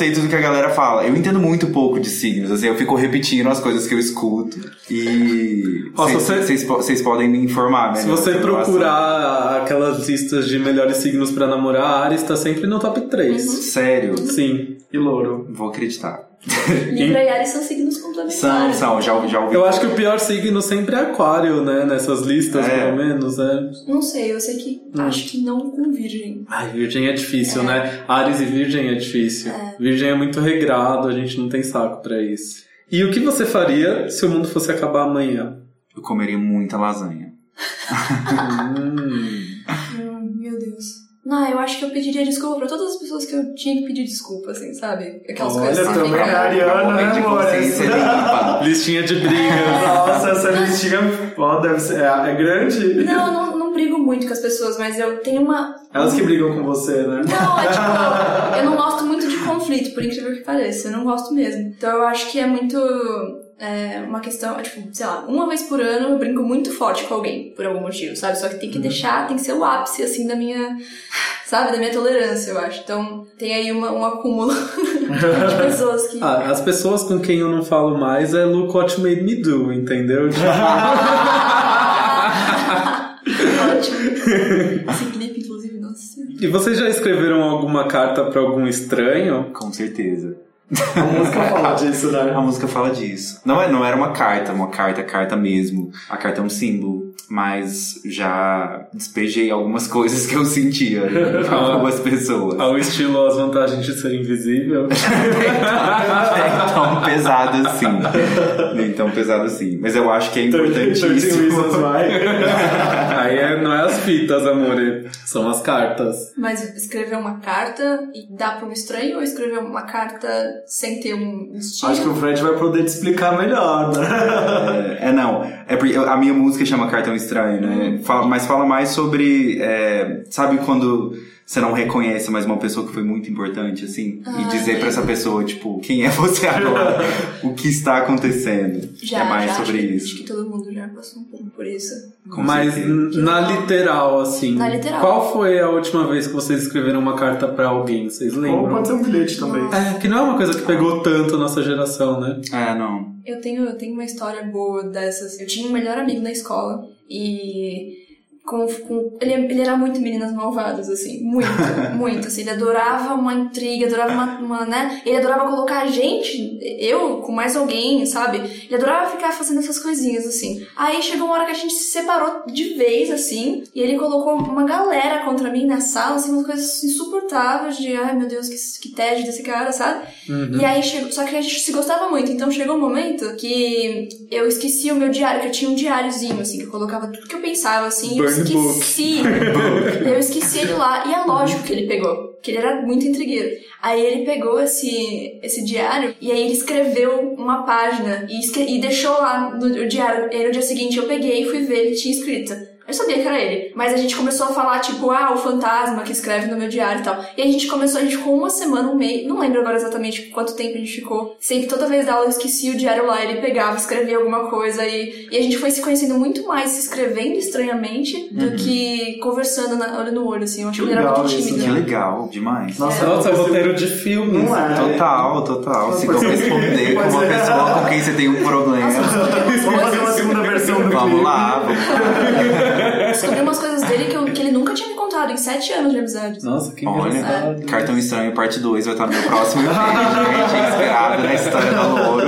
preconceito do que a galera fala. Eu entendo muito pouco de signos, assim, eu fico repetindo as coisas que eu escuto. E. Você- Vocês podem me informar, né? Se você procurar aquelas listas de melhores signos pra namorar, Ares tá sempre no top 3. Sério, Sim. E louro. vou acreditar. Libra e Ares são signos complementares. São, são, já, já ouvi. Eu acho que o pior signo sempre é aquário, né? Nessas listas, É. pelo menos, né? Não sei, eu sei que acho que não com virgem. Ai, virgem é difícil, né? Ares e virgem é difícil. Virgem é muito regrado, a gente não tem saco pra isso. E o que você faria se o mundo fosse acabar amanhã? Eu comeria muita lasanha. Hum. Hum, meu Deus. Não, eu acho que eu pediria desculpa pra todas as pessoas que eu tinha que pedir desculpa, assim, sabe? Aquelas Olha, coisas que você também fica- a Ariana, né, amor? Listinha de brigas. Nossa, essa listinha ó, deve ser. É, é grande. Não, eu não, não brigo muito com as pessoas, mas eu tenho uma. Elas que brigam com você, né? Não, é tipo, eu não gosto muito de conflito, por incrível que pareça. Eu não gosto mesmo. Então eu acho que é muito. É uma questão, é, tipo, sei lá, uma vez por ano eu brinco muito forte com alguém, por algum motivo, sabe? Só que tem que deixar, tem que ser o ápice, assim, da minha. Sabe? Da minha tolerância, eu acho. Então tem aí uma, um acúmulo de pessoas que. Ah, as pessoas com quem eu não falo mais é Look What Made Me Do, entendeu? Tipo, Ótimo. Esse clipe, inclusive, nossa. e vocês já escreveram alguma carta pra algum estranho? Com certeza. A música fala disso, né? A música fala disso. Não, é, não era uma carta, uma carta, carta mesmo. A carta é um símbolo. Mas já despejei algumas coisas que eu sentia com algumas pessoas. Ao estilo As Vantagens de Ser Invisível? Nem tão pesado assim. Nem tão pesado assim. Mas eu acho que é 13 Reasons importantíssimo. Why. Aí é, não é as fitas, amor, são as cartas. Mas escrever uma carta e dar pra um estranho ou escrever uma carta sem ter um estilo? Acho que o Fred vai poder te explicar melhor, né? É, é, não. É porque a minha música chama Cartão Estranho, né? Fala- mas fala mais sobre. é, sabe quando você não reconhece mais uma pessoa que foi muito importante, assim? e dizer pra essa pessoa, tipo, quem é você agora? o que está acontecendo? Já, é mais já, sobre acho que- isso. Acho que todo mundo já passou um pouco por isso. Com Mas certeza. na literal, assim. Na literal. Qual foi a última vez que vocês escreveram uma carta pra alguém? Vocês Ou lembram? pode ser um bilhete também. É, que não é uma coisa que pegou tanto nossa geração, né? É, não. Eu tenho, eu tenho uma história boa dessas. Eu tinha um melhor amigo na escola e. Com, com, ele, ele era muito meninas malvadas, assim. Muito, muito. Assim, ele adorava uma intriga, adorava uma, uma, né? Ele adorava colocar a gente, eu, com mais alguém, sabe? Ele adorava ficar fazendo essas coisinhas, assim. Aí chegou uma hora que a gente se separou de vez, assim, e ele colocou uma galera contra mim na sala, assim, umas coisas insuportáveis de, ai meu Deus, que, que tédio desse cara, sabe? E aí chegou, só que a gente se gostava muito, então chegou um momento que eu esqueci o meu diário, que eu tinha um diáriozinho, assim, que eu colocava tudo que eu pensava, assim, Burn. Esqueci. eu esqueci ele lá, e é lógico que ele pegou. Que ele era muito intrigueiro. Aí ele pegou esse, esse diário e aí ele escreveu uma página e, escre- e deixou lá no, no diário. E aí no dia seguinte eu peguei e fui ver, ele tinha escrito. Eu sabia que era ele. Mas a gente começou a falar, tipo, ah, o fantasma que escreve no meu diário e tal. E a gente começou, a gente ficou uma semana, um mês, não lembro agora exatamente quanto tempo a gente ficou. Sempre, toda vez da aula eu esquecia o diário lá, ele pegava, escrevia alguma coisa e, e a gente foi se conhecendo muito mais se escrevendo estranhamente do que conversando na, olho no olho, assim. Eu acho que ele era muito isso, tímido. Que legal, demais. Nossa, Nossa, é eu roteiro de filme. Não é. Total, total. Se é. corresponder com uma é. pessoa com quem você tem um problema. Vamos fazer uma segunda versão do Vamos clipe. lá, vamos lá. Descobri umas coisas dele que, eu- que ele nunca tinha me contado em sete anos de amizade. Nossa, que Olha, engraçado. Cartão Estranho parte 2 vai estar no meu próximo EP, gente. Inspirado na história da Louro.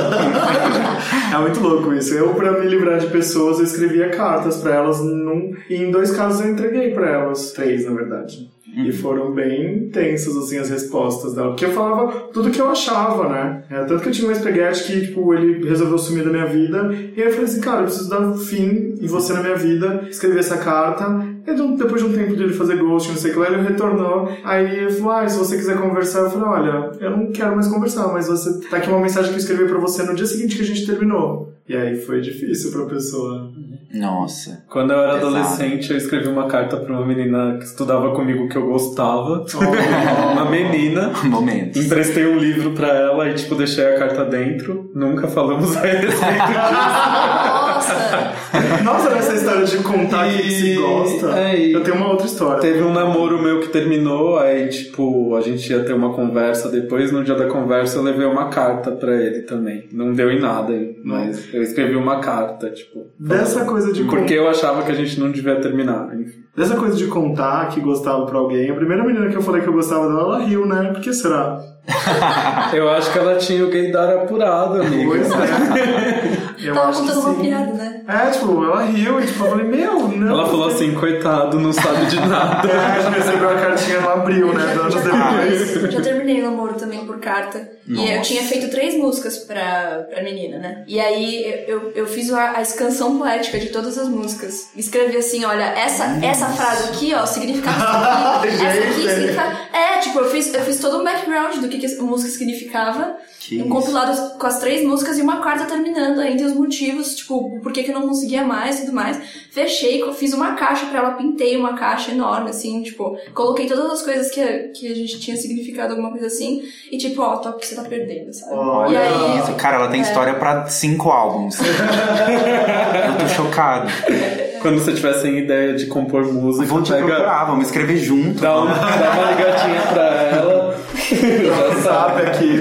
É muito louco isso. Eu, pra me livrar de pessoas, eu escrevia cartas pra elas. Num... E em dois casos eu entreguei pra elas. Três, na verdade. E foram bem intensas, assim, as respostas dela. Porque eu falava tudo que eu achava, né? É, tanto que eu tinha um espaguete que, tipo, ele resolveu sumir da minha vida. E aí eu falei assim, cara, eu preciso dar fim em você na minha vida. Escrevi essa carta. E de depois de um tempo de ele fazer ghost, não sei o que lá, ele retornou. Aí ele falou, ah, se você quiser conversar, eu falei, olha, eu não quero mais conversar, mas você tá aqui uma mensagem que eu escrevi pra você no dia seguinte que a gente terminou. E aí foi difícil pra pessoa. Nossa. Quando eu era Exato. adolescente, eu escrevi uma carta pra uma menina que estudava comigo que eu gostava. uma menina. Momentos. Emprestei um livro pra ela e, tipo, deixei a carta dentro. Nunca falamos a respeito Nossa! Nossa, nessa história de contar que se E- gosta, é, e- eu tenho uma outra história. Teve um namoro meu que terminou, aí, tipo, a gente ia ter uma conversa depois. No dia da conversa, eu levei uma carta pra ele também. Não deu em nada, mas eu escrevi uma carta, tipo. Dessa coisa de Porque eu achava que a gente não devia terminar, enfim. Dessa coisa de contar que gostava pra alguém, a primeira menina que eu falei que eu gostava dela, ela riu, né? Por que será? Eu acho que ela tinha o gaydar apurado, amigo. Pois é. Eu Tava acho que contando uma piada, né? É, tipo, ela riu e tipo, eu falei, meu, não. Ela falou assim, coitado, não sabe de nada. É, a gente recebeu a cartinha no abril, né? Anos depois. Já terminei o namoro também por carta. E eu Nossa. tinha feito três músicas pra, pra menina, né? E aí eu, eu, fiz a, a escansão poética de todas as músicas. Escrevi assim, olha, essa, essa essa frase aqui, ó, aqui. essa aqui Gente. significava. É, tipo, eu fiz, eu fiz todo um background do que, que a música significava. Que um isso. compilado com as três músicas e uma quarta terminando ainda os motivos, tipo, por que, que eu não conseguia mais e tudo mais. Fechei, fiz uma caixa pra ela, pintei uma caixa enorme, assim, tipo, coloquei todas as coisas que, a- que a gente tinha significado, alguma coisa assim, e tipo, ó, toca que você tá perdendo, sabe? Olha e aí, Isso, cara, ela tem história pra cinco álbuns. eu tô chocado. Quando você tiver sem ideia de compor música, Vou te pega, procurar, vamos escrever junto. dá, um- dá uma ligadinha pra ela. Já sabe. Sabe aqui.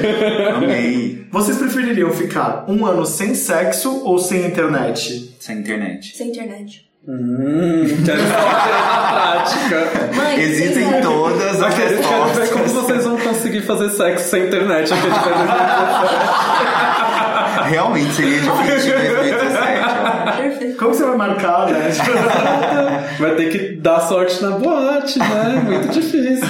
Amei. Vocês prefeririam ficar um ano sem sexo ou sem internet? Sem internet. sem internet. Hum, quero ver na prática. Mãe, Existem sem- todas as quero, eu quero ver como respostas. vocês vão conseguir fazer sexo sem internet aqui de Realmente seria difícil em 2017. ó. Perfeito. Como você vai marcar, né? Vai ter que dar sorte na boate, né? Muito difícil.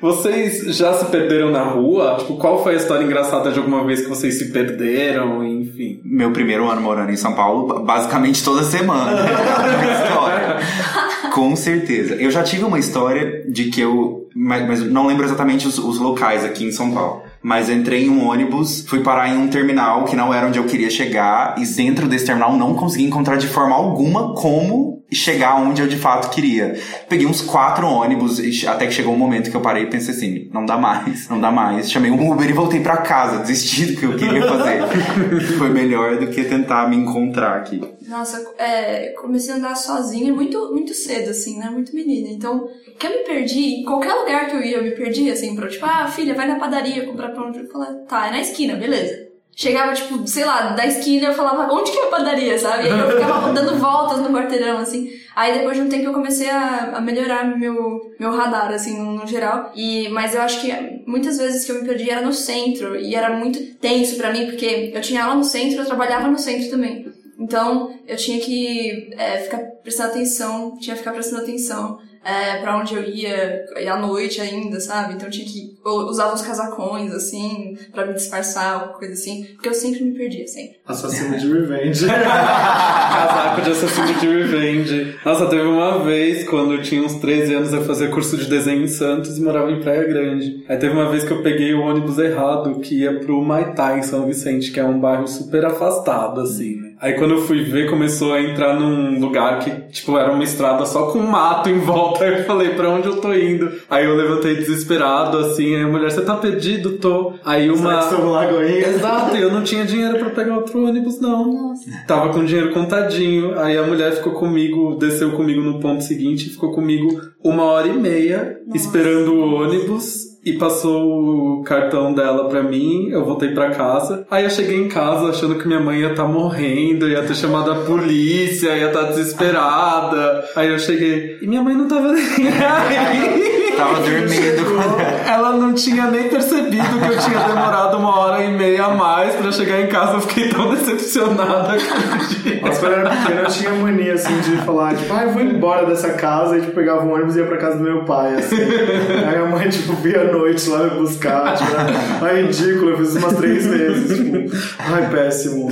Vocês já se perderam na rua? Tipo, qual foi a história engraçada de alguma vez que vocês se perderam? Enfim. Meu primeiro ano morando em São Paulo, ba- basicamente toda semana. Com certeza. Eu já tive uma história de que eu. Mas, mas não lembro exatamente os, os locais aqui em São Paulo. Mas entrei em um ônibus, fui parar em um terminal que não era onde eu queria chegar, e dentro desse terminal não consegui encontrar de forma alguma como chegar onde eu de fato queria. Peguei uns quatro ônibus, e até que chegou um momento que eu parei e pensei assim: não dá mais, não dá mais. Chamei um Uber e voltei pra casa, desisti do que eu queria fazer. Foi melhor do que tentar me encontrar aqui. Nossa, é, comecei a andar sozinha muito, muito cedo, assim, né? Muito menina. Então, que eu me perdi, em qualquer lugar que eu ia, eu me perdi, assim, pra, tipo, ah, filha, vai na padaria comprar pão. Eu falava, tá, é na esquina, beleza. Chegava, tipo, sei lá, da esquina eu falava, onde que é a padaria, sabe? E aí eu ficava dando voltas no quarteirão, assim. Aí depois de um tempo eu comecei a, a melhorar meu, meu radar, assim, no, no geral. E, mas eu acho que muitas vezes que eu me perdi era no centro. E era muito tenso pra mim, porque eu tinha aula no centro, eu trabalhava no centro também. Então, eu tinha que é, ficar prestando atenção, tinha que ficar prestando atenção é, para onde eu ia, à noite ainda, sabe? Então, eu tinha que eu usava uns casacões, assim, pra me disfarçar, alguma coisa assim, porque eu sempre me perdia, sempre. Assassino de Revenge. Casaco de assassino de revenge. Nossa, teve uma vez, quando eu tinha uns 13 anos, eu fazia curso de desenho em Santos e morava em Praia Grande. Aí teve uma vez que eu peguei o ônibus errado, que ia pro Maitá, em São Vicente, que é um bairro super afastado, assim, né? Aí quando eu fui ver, começou a entrar num lugar que, tipo, era uma estrada só com mato em volta. Aí eu falei, pra onde eu tô indo? Aí eu levantei desesperado, assim, aí a mulher, você tá perdido? Tô. Aí uma... Será que Lagoinha? Exato, e eu não tinha dinheiro pra pegar outro ônibus, não. Nossa. Tava com dinheiro contadinho. Aí a mulher ficou comigo, desceu comigo no ponto seguinte e ficou comigo uma hora e meia esperando o ônibus. E passou o cartão dela pra mim, eu voltei pra casa. Aí eu cheguei em casa achando que minha mãe ia estar morrendo, ia ter chamado a polícia, ia estar desesperada. Aí eu cheguei, e minha mãe não tava nem aí. Tava dormindo quando Ela não tinha nem percebido que eu tinha demorado uma hora e meia a mais pra chegar em casa. Eu fiquei tão decepcionada dia. Nossa, quando eu era pequeno, eu tinha mania, assim, de falar, tipo, ah, eu vou embora dessa casa. E, tipo, pegava um ônibus e ia pra casa do meu pai, assim. Aí a mãe, tipo, via à noite lá me buscar, tipo, ai, ridículo. Eu fiz isso umas três vezes, tipo, ai, péssimo.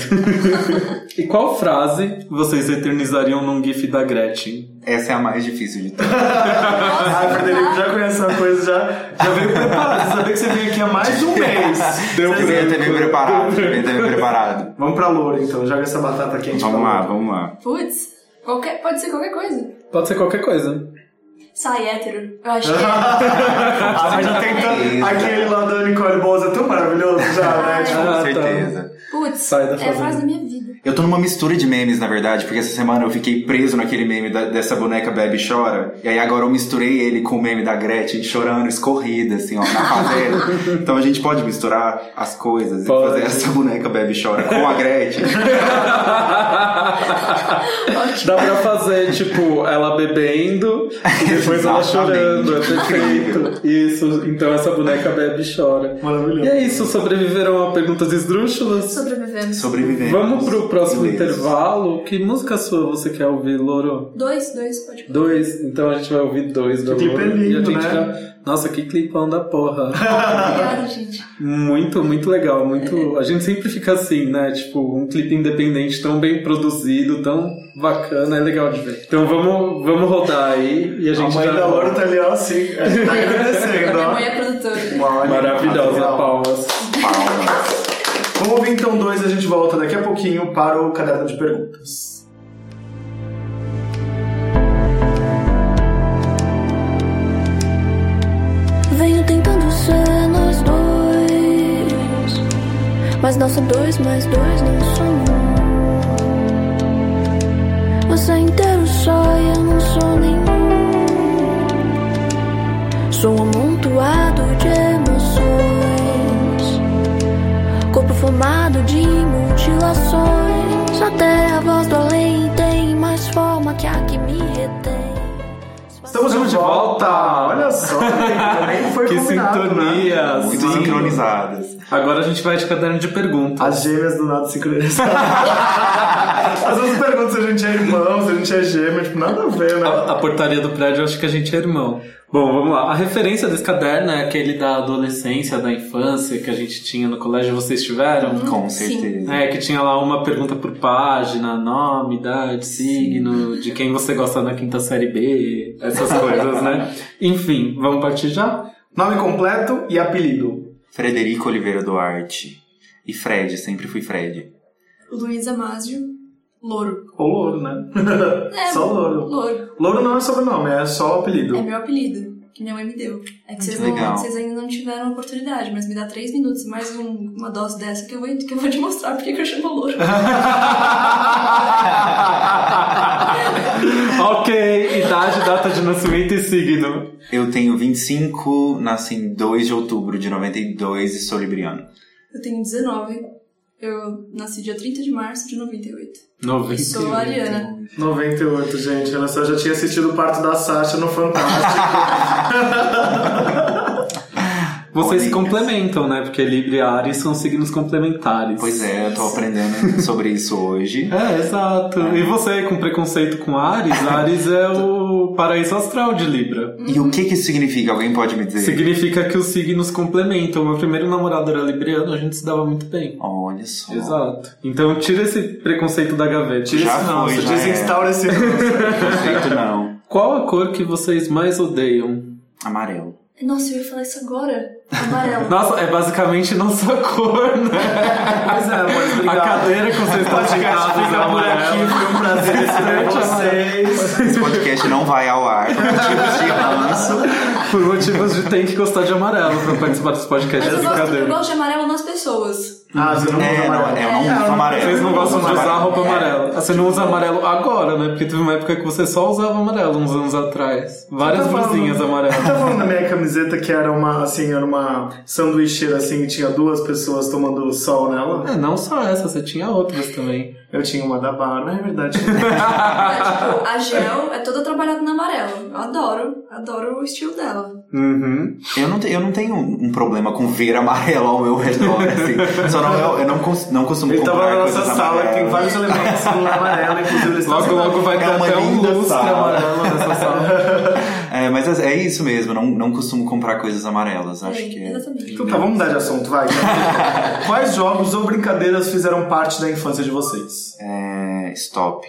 E qual frase vocês eternizariam num GIF da Gretchen? Essa é a mais difícil de todas. Ai, Frederico, já conhece uma coisa, já, já veio preparado. Você sabia que você veio aqui há mais de um mês. Deu Eu devia ter me preparado, devia ter me preparado. Vamos pra Loura, então. Joga essa batata quente Vamos pra lá, Loura. vamos lá. Putz, qualquer, pode ser qualquer coisa. Pode ser qualquer coisa. Sai hétero. Eu acho que é. Ah, mas já tem tanto- aquele lá da Nicole Bosa é tão maravilhoso já, né? Tipo, Ah, Com tá. certeza. Putz, Sai da é a frase da minha vida. Eu tô numa mistura de memes, na verdade, porque essa semana eu fiquei preso naquele meme da- dessa boneca Bebe Chora. E aí agora eu misturei ele com o meme da Gretchen chorando, escorrida, assim, ó, na fazenda. então a gente pode misturar as coisas Pode. e fazer essa boneca Bebe Chora com a Gretchen. Dá pra fazer, tipo, ela bebendo e depois ela chorando. É perfeito. Isso, então essa boneca bebe e chora. Maravilhoso. E é isso, sobreviveram a perguntas esdrúxulas? Sobrevivemos. Sobrevivendo. Vamos pro próximo Beleza. intervalo, que música sua você quer ouvir, Loro? Dois, dois, pode falar. Dois, então a gente vai ouvir dois da Que clipe Loro. é lindo, e a gente né? já... Nossa, que clipão da porra. Obrigada, gente. muito, muito legal, muito... A gente sempre fica assim, né? Tipo, um clipe independente tão bem produzido, tão bacana, é legal de ver. Então vamos, vamos rodar aí e a A gente mãe já da volta. tá ali, ó, assim, tá agradecendo, Minha ó. mãe é produtora. Maravilhosa, palmas. Palmas. Vamos ouvir então dois a gente volta daqui a pouquinho para o caderno de perguntas. Venho tentando ser nós dois, mas nosso dois mais dois não somos. Você é inteiro só e eu não sou nenhum. Sou um amontoado de emoções, formado de mutilações. Até a voz do além tem mais forma que a que me retém. Estamos de de volta! volta. Olha só, nem foi Que né? sintonia! Muito sim. sincronizadas. Agora a gente vai de caderno de perguntas. As gêmeas do nada sincronizadas. Às vezes perguntam se a gente é irmão, se a gente é gêmeo, tipo, nada a ver, né? A, a portaria do prédio, eu acho que a gente é irmão. Bom, vamos lá. A referência desse caderno é aquele da adolescência, da infância que a gente tinha no colégio. Vocês tiveram? Com Sim. certeza. É, que tinha lá uma pergunta por página, nome, idade, signo, de quem você gosta na quinta série B, essas coisas, né? Enfim, vamos partir já? Nome completo e apelido. Frederico Oliveira Duarte. E Fred, sempre fui Fred. Luísa Másio, Louro. Ou louro, né? É, Só louro. Louro. Louro não é sobrenome, é só o apelido. É meu apelido, que minha mãe me deu. É que vocês, não, legal. vocês ainda não tiveram oportunidade, mas me dá três minutos e mais um- uma dose dessa que eu vou, que eu vou te mostrar porque que eu chamo Louro. ok, idade, data de nascimento e signo. Eu tenho 25, nasci em 2 de outubro de 92 e sou libriano. Eu tenho 19. Eu nasci dia 30 de março de 98. 90. Sou ariana. 98, gente. Olha só, eu já tinha assistido o parto da Sasha no Fantástico. Vocês se complementam, né? Porque Libra e Ares são signos complementares. Pois é, eu tô aprendendo sobre isso hoje. É, exato. E você com preconceito com Ares? Ares é o paraíso astral de Libra. E o que que isso significa? Alguém pode me dizer? Significa que os signos complementam. Meu primeiro namorado era libriano, a gente se dava muito bem. Olha só. Exato. Então tira esse preconceito da gaveta. Tira Já esse foi, já Desinstaura esse ranço. Perfeito, não. Qual a cor que vocês mais odeiam? Amarelo. Nossa, eu ia falar isso agora. Amarelo. Nossa, é basicamente nossa cor, né? Pois é, mas A cadeira que vocês estão podcast sentados é fica por aqui. amarela. Foi um prazer receber vocês. Esse podcast não vai ao ar por motivos de ranço. Por motivos de tem que gostar de amarelo pra participar dos Mas podcasts eu de gosto, eu cadeira. gosto de amarelo nas pessoas. Ah, você não É, usa não, amarelo. é, eu não uso É, amarelo. Vocês não gostam de usar amarelo. roupa amarela. Ah, Você não usa amarelo agora, né? Porque teve uma época que você só usava amarelo, uns anos atrás. Várias Tá blusinhas Tá amarelas. falando da minha camiseta que era uma, assim, era uma sanduicheira assim, e tinha duas pessoas tomando sol nela? É, não só essa, você tinha outras também. Eu tinha uma da bar, não é verdade? É, tipo, a gel é toda trabalhada no amarelo. Eu adoro, adoro o estilo dela. Uhum. Eu não, te- eu não tenho um, problema com ver amarelo ao meu redor, assim. Só não, eu, eu não, cons- não costumo Ele tava comprar na nossa sala, que tem amarelas. vários elementos no amarelo, inclusive eles Logo, logo vai É ter uma até um linda lustre amarelo nessa sala. É, mas é, é isso mesmo, não, não costumo comprar coisas amarelas, acho É, que é. Exatamente. Então tá, vamos mudar de assunto, vai. Quais jogos ou brincadeiras fizeram parte da infância de vocês? É, stop.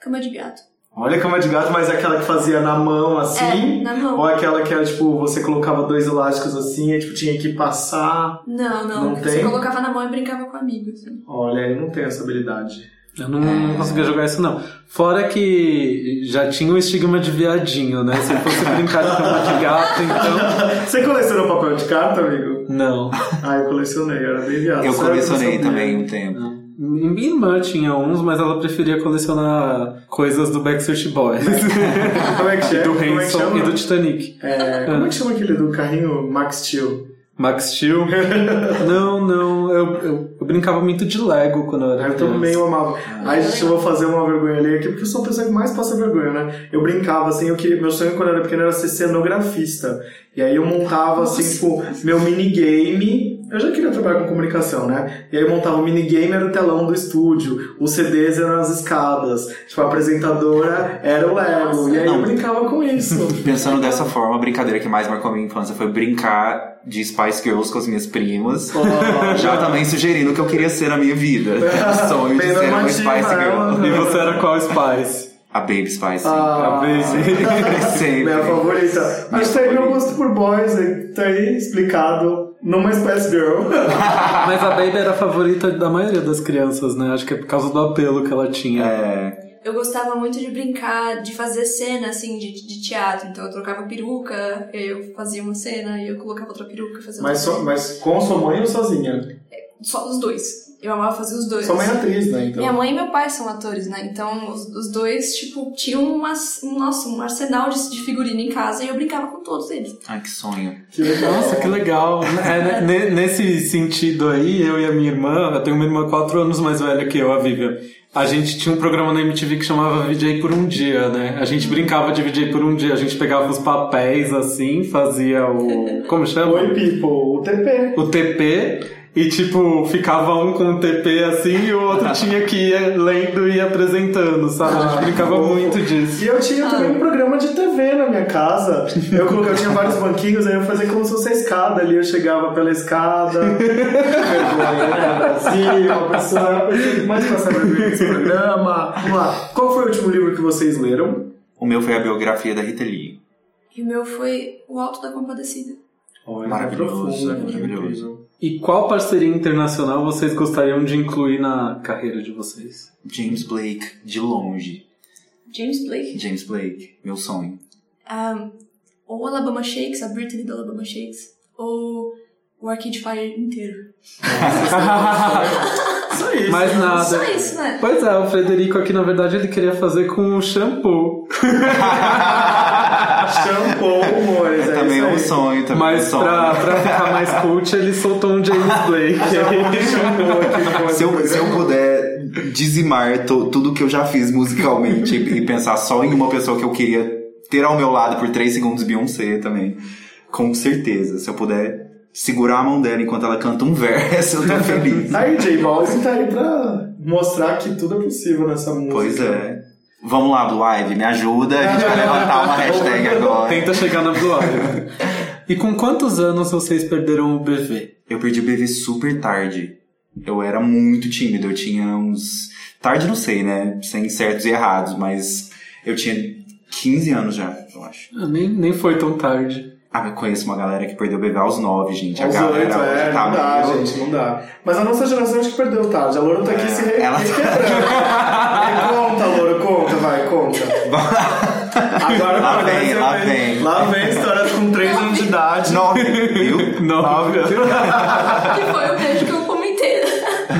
Cama de gato. Olha a cama de gato, mas é aquela que fazia na mão, assim? É, na mão. Ou aquela que era, tipo, você colocava dois elásticos assim, e, tipo, tinha que passar... Não, não. Não Você tem? colocava na mão e brincava com amigos. assim. Olha, eu não tenho essa habilidade. Eu não, não conseguia jogar isso, não. Fora que já tinha o estigma de viadinho, né? Se fosse brincar de cama de gato, então. Você colecionou papel de carta, amigo? Não. Ah, eu colecionei, era bem viado. Eu colecionei também um tempo. Minha irmã tinha uns, mas ela preferia colecionar coisas do Backstreet Boys. Como é que chama? do é Hanson chama? e do Titanic. É, como é que chama aquele do carrinho Max Steel? Max Steel? não, não. Eu, eu, eu brincava muito de Lego quando eu era Eu criança. também amava. Aí, gente, eu vou fazer uma vergonha ali aqui, porque eu sou a pessoa que mais passa vergonha, né? Eu brincava, assim, eu queria, meu sonho quando eu era pequeno era ser cenografista. E aí eu montava, assim, tipo, meu minigame. Eu já queria trabalhar com comunicação, né? E aí eu montava o minigame, era o telão do estúdio. Os CDs eram as escadas. Tipo, a apresentadora era o Lego. E aí eu Não. brincava com isso. Pensando dessa forma, a brincadeira que mais marcou a minha infância foi brincar de Spice Girls com as minhas primas. Já também sugerindo o que eu queria ser na minha vida. O sonho de ser uma Spice ela. Girl. E você era qual Spice? A Baby Spice. Ah, Sempre. Minha favorita. Tá aí meu gosto por boys, aí, tá aí explicado numa Spice Girl. Mas a Baby era a favorita da maioria das crianças, né? Acho que é por causa do apelo que ela tinha. É, Eu gostava muito de brincar, de fazer cena, assim, de, de teatro. Então eu trocava peruca, eu fazia uma cena e eu colocava outra peruca e fazia mas, outra só, mas com sua mãe ou sozinha? Só os dois. Eu amava fazer os dois. Sua mãe é atriz, né? Então. Minha mãe e meu pai são atores, né? Então os, os dois, tipo, tinham umas, um, nossa, um arsenal de, de figurino em casa e eu brincava com todos eles. Ai, que sonho. Que legal. Nossa, que legal. É, né, ne- nesse sentido aí, eu e a minha irmã, eu tenho uma irmã quatro anos mais velha que eu, a Vivian. A gente tinha um programa na MTV que chamava VJ por um dia, né? A gente brincava de VJ por um dia. A gente pegava os papéis assim, fazia o. Como chama? Oi, people. O TP. o TP e tipo, ficava um com o TP assim e o outro tinha que ir lendo e apresentando, sabe? A gente brincava fofo. muito disso. E eu tinha também um programa de TV na minha casa. Eu colocava, eu tinha vários banquinhos, aí eu fazia como se fosse a escada ali. Eu chegava pela escada. Vergonha, né? Brasil, a pessoa, a pessoa que mais vergonha nesse programa. Vamos lá. Qual foi o último livro que vocês leram? O meu foi a biografia da Rita Lee. E o meu foi O Alto da Compadecida. Olha, Maravilhoso, profundo, maravilhoso. E qual parceria internacional vocês gostariam de incluir na carreira de vocês? James Blake, de longe. James Blake. James Blake, meu sonho. Um, ou Alabama Shakes, a Britney do Alabama Shakes. Ou o Arcade Fire inteiro. Só isso. Mais nada. Só isso, né? Pois é, o Frederico aqui, na verdade, ele queria fazer com o shampoo. Shampoo, humores. É, é também é um sonho, também é um Mas sonho. pra, pra ficar mais cult, ele soltou um James Blake. Se eu, se eu puder dizimar to- tudo que eu já fiz musicalmente e, e pensar só em uma pessoa que eu queria ter ao meu lado por 3 segundos, Beyoncé também. Com certeza. Se eu puder segurar a mão dela enquanto ela canta um verso, eu tô feliz. Aí, J Balvin tá aí pra mostrar que tudo é possível nessa música. Pois é. Vamos lá, Blue Ivy, me ajuda. A gente vai levantar uma hashtag agora. Tenta chegar na Blue Ivy. E com quantos anos vocês perderam o BV? Eu perdi o BV super tarde. Eu era muito tímido, eu tinha uns. Tarde não sei, né? Sem certos e errados, mas eu tinha 15 anos já, eu acho. Ah, Nem, nem foi tão tarde. Ah, eu conheço uma galera que perdeu o BV aos 9, gente. Aos a galera oito, hoje é, tá não dá, meio- gente, não dá. Mas a nossa geração acho que perdeu tarde. A Loura tá aqui É, se re... ela-. E conta, Loura, conta, vai, conta. Agora Lá vem, lá vem. Lá vem história com 3 anos de idade. 9, viu? Não. Que foi o beijo que eu comentei.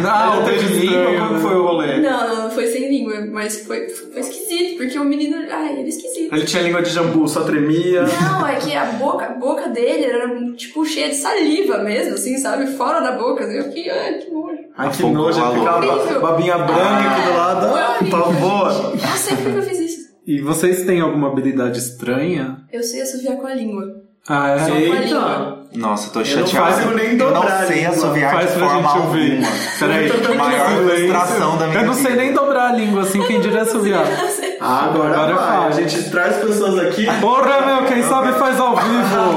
Não, língua, como foi o rolê? Não, não foi sem língua, mas foi, foi esquisito, porque o menino. Ai, ele é esquisito. Ele tinha língua de jambu, só tremia. Não, é que a boca, a boca dele era tipo cheia de saliva mesmo, assim, sabe? Fora da boca. Eu fiquei, ai, que nojo. Ai, que Afogou nojo, ele ficava Horrível. babinha branca aqui do lado. Horrível. pavor. Não sei por que eu fiz isso. E vocês têm alguma habilidade estranha? Eu sei assoviar com a língua. Ah, é? Só com a língua. Nossa, eu tô não chateado. faço nem eu não dobrar a sei língua. assoviar Faz de pra forma gente ouvir. alguma. Peraí. Maior frustração da minha Eu não sei vida. nem dobrar a língua assim, quem diria assoviar. Ah, agora, Agora vai. fala. A gente traz pessoas aqui. Porra, meu, quem sabe faz ao vivo.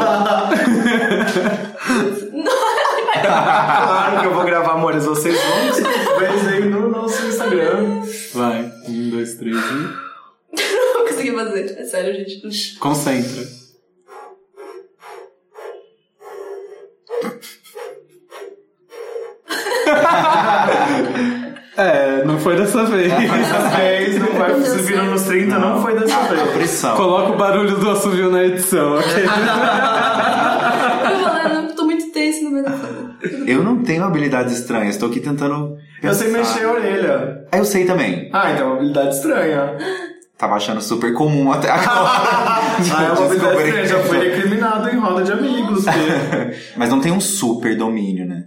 Claro que eu vou gravar, amores. Vocês vão ver aí no nosso Instagram. Vai, um, dois, três e... Não vou conseguir fazer. É sério, gente. Concentra. É, não foi dessa vez. Dessa vez não vai Não deu se viram certo. nos 30, não, foi dessa A vez. pressão. Coloca o barulho do assovio na edição, ok? Eu falando, tô muito tenso no meio da fala. Eu não tenho habilidades estranhas, tô aqui tentando. Eu sei pensar. mexer a orelha. Ah, eu sei também. Ah, então é uma habilidade estranha. Tava achando super comum até agora. Ah, é uma habilidade estranha. Já foi recriminado em roda de amigos. Mas não tem um super domínio, né?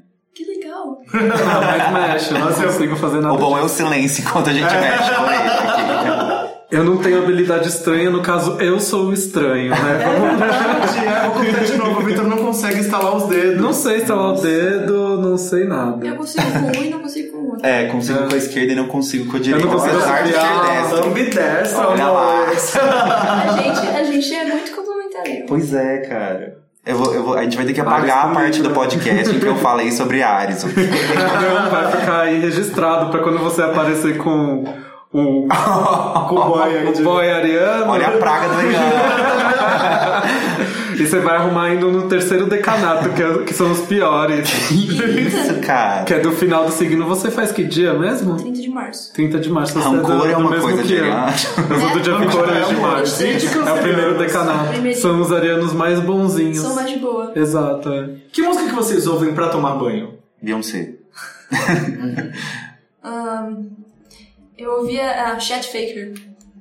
Legal. Não, mas mexe, eu não eu- consigo fazer nada O bom é o disso. silêncio enquanto a gente mexe com ele aqui. Eu não tenho habilidade estranha, no caso, eu sou o estranho, né? Verdade, é, vou contar de novo. O Vitor não consegue instalar os dedos. Não sei instalar o dedo, não sei nada. Eu consigo com um e não consigo com o outro. É, consigo com a esquerda e não consigo com a direita. não consigo Apesar de ser associar, destro. Ambidestro, Olha lá. amores. A gente, a gente é muito complementar. Pois é, cara. Eu vou, eu vou, a gente vai ter que apagar a parte do podcast em que eu falei sobre Ares. Não, vai ficar aí registrado pra quando você aparecer com o, Com o boy aí o de- boy ariano. Olha a praga do engano. E você vai arrumar indo no terceiro decanato, que, é- que são os piores. Isso, cara. Que é do final do signo. Você faz que dia mesmo? 30 de março. 30 de março. Você Rancor do, é do uma mesmo coisa que de eu. ariano. Eu sou do dia É? 23 de Rancor, março. É o primeiro decanato. Primeiro. São os arianos mais bonzinhos. Sou mais de boa. Exato, é. Que música que vocês ouvem pra tomar banho? Beyoncé. Ahn, eu ouvia a Chet Faker.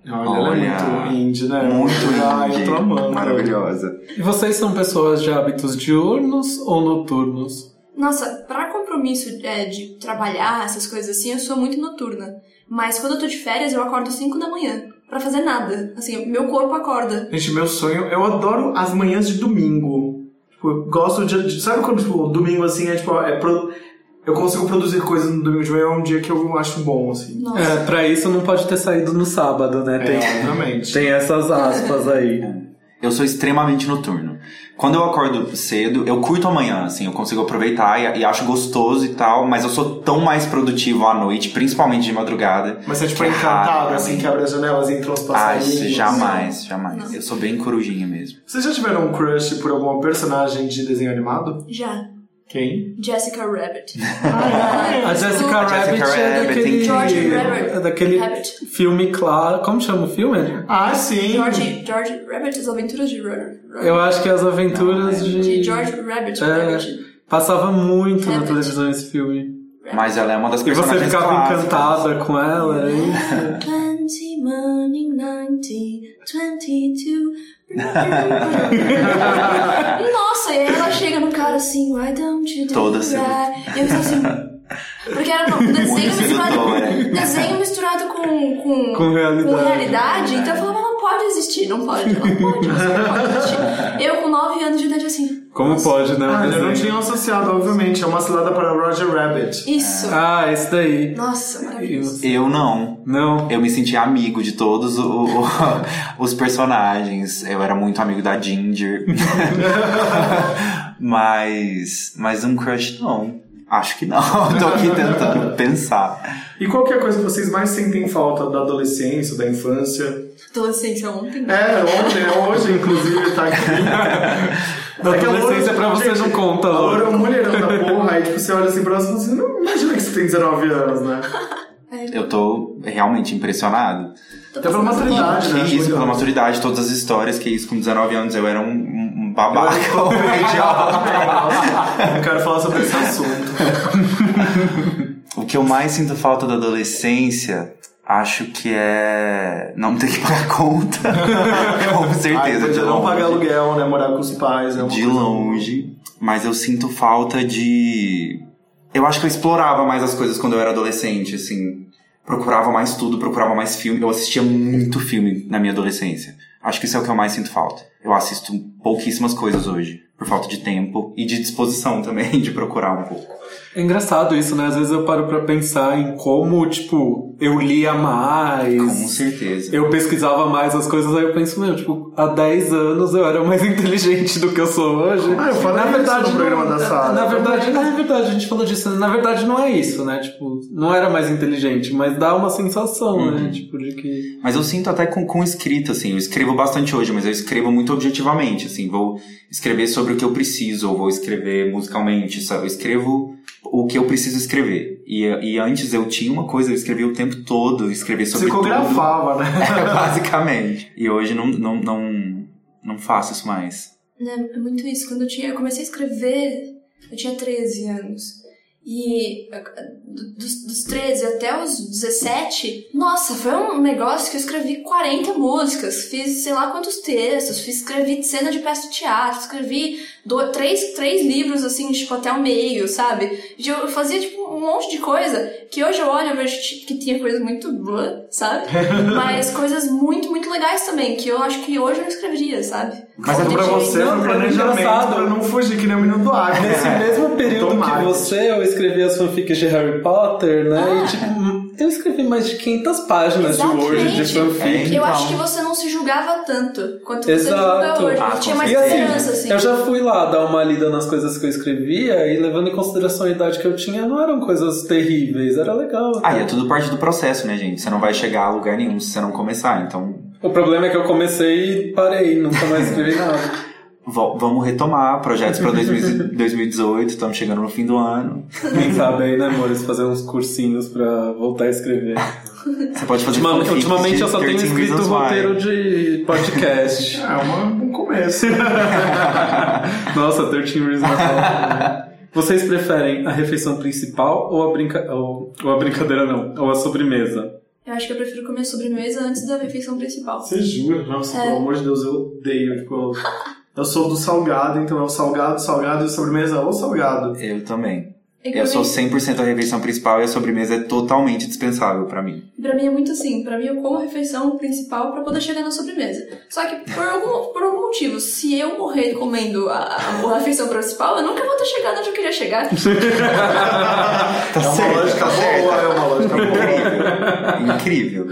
Olha, ela é Olha. muito indie, né? Muito eu indie. tô amando. Maravilhosa. E vocês são pessoas de hábitos diurnos ou noturnos? Nossa, pra compromisso é, de trabalhar, essas coisas assim, eu sou muito noturna. Mas quando eu tô de férias, eu acordo 5 da manhã. Pra fazer nada. Assim, meu corpo acorda. Gente, meu sonho, eu adoro as manhãs de domingo. Tipo, eu gosto de, de- Sabe quando, tipo, domingo assim é tipo. É pro- eu consigo produzir coisas no domingo de manhã, é um dia que eu acho bom, assim. Nossa. É, pra isso não pode ter saído no sábado, né? Tem, É, obviamente. tem essas aspas aí. Eu sou extremamente noturno. Quando eu acordo cedo, eu curto a manhã, assim, eu consigo aproveitar e, e acho gostoso e tal, mas eu sou tão mais produtivo à noite, principalmente de madrugada. Mas você é tipo que é encantado, assim, que abre as janelas e entram os Ah, passarinhos. isso jamais, jamais. Não. Eu sou bem corujinha mesmo. Vocês já tiveram um crush por alguma personagem de desenho animado? Já. Quem? Jessica Rabbit. A Jessica Rabbit Jessica é Rabbit, daquele, George Rabbit. é daquele Rabbit. filme claro. Como chama o filme? Ah, sim! George, George Rabbit, as aventuras de Rabbit. Eu acho que é as aventuras de. De George Rabbit. É, Rabbit. passava muito na Rabbit. televisão esse filme. Mas ela é uma das E você personagens ficava clássicas. encantada com ela, é isso? Plenty money, 90, 22. Nossa, e aí ela chega no cara assim, why don't you do Toda that? E eu assim. Porque era um desenho misturado, sedutora. desenho misturado com, com, Com realidade. com realidade. Então eu falava, pode existir, não pode, não pode, isso não pode existir. Eu com 9 anos de idade assim. Como pode, né? Ah, eu não tinha associado, obviamente. É uma cilada para Roger Rabbit. Isso. Ah, esse daí. Nossa, maravilhoso. Eu não. Não. Eu me senti amigo de todos o- o- os personagens. Eu era muito amigo da Ginger. mas. Mas um crush não. Acho que não. Tô aqui tentando pensar. E qual que é a coisa que vocês mais sentem falta da adolescência, da infância? Adolescência ontem. É, ontem, é hoje, inclusive, tá aqui. Da adolescência loura- pra você gente, não conta, A loura é um mulherão da porra, aí tipo, você olha assim pra ela e fala assim, não imagina que você tem 19 anos, né? Eu tô realmente impressionado. Até pela maturidade, né? Isso, pela maturidade, todas as histórias, que isso com 19 anos eu era um, um- babaca, Eu- um idiota. Não quero falar sobre esse assunto. O que eu mais sinto falta da adolescência, acho que é não ter que pagar conta. com Ai, certeza, de não longe. pagar aluguel, né? Morar com os pais. É de longe. Mas eu sinto falta de. Eu acho que eu explorava mais as coisas quando eu era adolescente, assim. Procurava mais tudo, procurava mais filme. Eu assistia muito filme na minha adolescência. Acho que isso é o que eu mais sinto falta. Eu assisto pouquíssimas coisas hoje, por falta de tempo e de disposição também de procurar um pouco. É engraçado isso, né? Às vezes eu paro pra pensar em como, tipo, eu lia mais. Com certeza. Eu pesquisava mais as coisas, aí eu penso, meu, tipo, há 10 anos eu era mais inteligente do que eu sou hoje. Ah, eu falei isso no programa da Sara. Na verdade, na verdade, a gente falou disso. Na verdade, não é isso, né? Tipo, não era mais inteligente, mas dá uma sensação, né? Tipo, de que. Mas eu sinto até com, com escrita, assim. Eu escrevo bastante hoje, mas eu escrevo muito objetivamente, assim. Vou escrever sobre o que eu preciso, ou vou escrever musicalmente, sabe? Eu escrevo o que eu preciso escrever. E, e antes eu tinha uma coisa, eu escrevia o tempo todo, escrevia sobre tudo. Psicografava, né? É, basicamente. E hoje não, não, não, não faço isso mais. Né, é muito isso. Quando eu, tinha, eu comecei a escrever, eu tinha 13 anos. E eh, do- dos, dos 13 até os 17, nossa, foi um negócio que eu escrevi 40 músicas, fiz sei lá quantos textos, fiz, escrevi cena de peça de teatro, escrevi três, três livros assim, tipo, até o meio, sabe? Eu fazia tipo um monte de coisa que hoje eu olho e vejo que tinha coisas muito blá, sabe? Mas coisas muito, muito legais também, que eu acho que hoje eu não escreveria, sabe? Mas é pra você, Não, no é planejamento, engraçado. pra não fugir que nem o Minuto Água. Nesse mesmo período Tomara. que você, eu escrevi as fanfics de Harry Potter, né? Ah. E tipo, eu escrevi mais de 500 páginas de Word de Exatamente. fanfic. Eu Então. acho que você não se julgava tanto quanto você Exato. julga hoje. Ah, Você tinha mais E assim, esperança, assim. eu já fui lá dar uma lida nas coisas que eu escrevia e levando em consideração a idade que eu tinha, não eram coisas terríveis, era legal. Ah, e é tudo parte do processo, né, gente? Você não vai chegar a lugar nenhum se você não começar. Então, O problema é que eu comecei e parei, nunca mais escrevi nada. vamos retomar projetos pra 2000 2018. Estamos chegando no fim do ano. Quem sabe aí, né, amores, fazer uns cursinhos pra voltar a escrever. Você pode fazer Ultima- ultimamente eu só tenho 13 escrito Why. roteiro de podcast. É um começo. Nossa, 13 Reasons Why. Vocês preferem a refeição principal ou a, brinca... ou, ou a brincadeira não, ou a sobremesa? Eu acho que eu prefiro comer sobremesa antes da refeição principal. Você jura? Nossa, É. pelo amor de Deus, eu odeio. Tipo, eu- eu sou do salgado, então é o salgado, salgado e sobremesa ou salgado. Eu também. E Eu sou mim- 100% a refeição principal e a sobremesa é totalmente dispensável pra mim. Pra mim é muito assim, pra mim eu como a refeição principal pra poder chegar na sobremesa. Só que por algum, por algum motivo, se eu morrer comendo a, a refeição principal, eu nunca vou ter chegado onde eu queria chegar. Tá é uma lógica boa, é uma lógica boa. Incrível.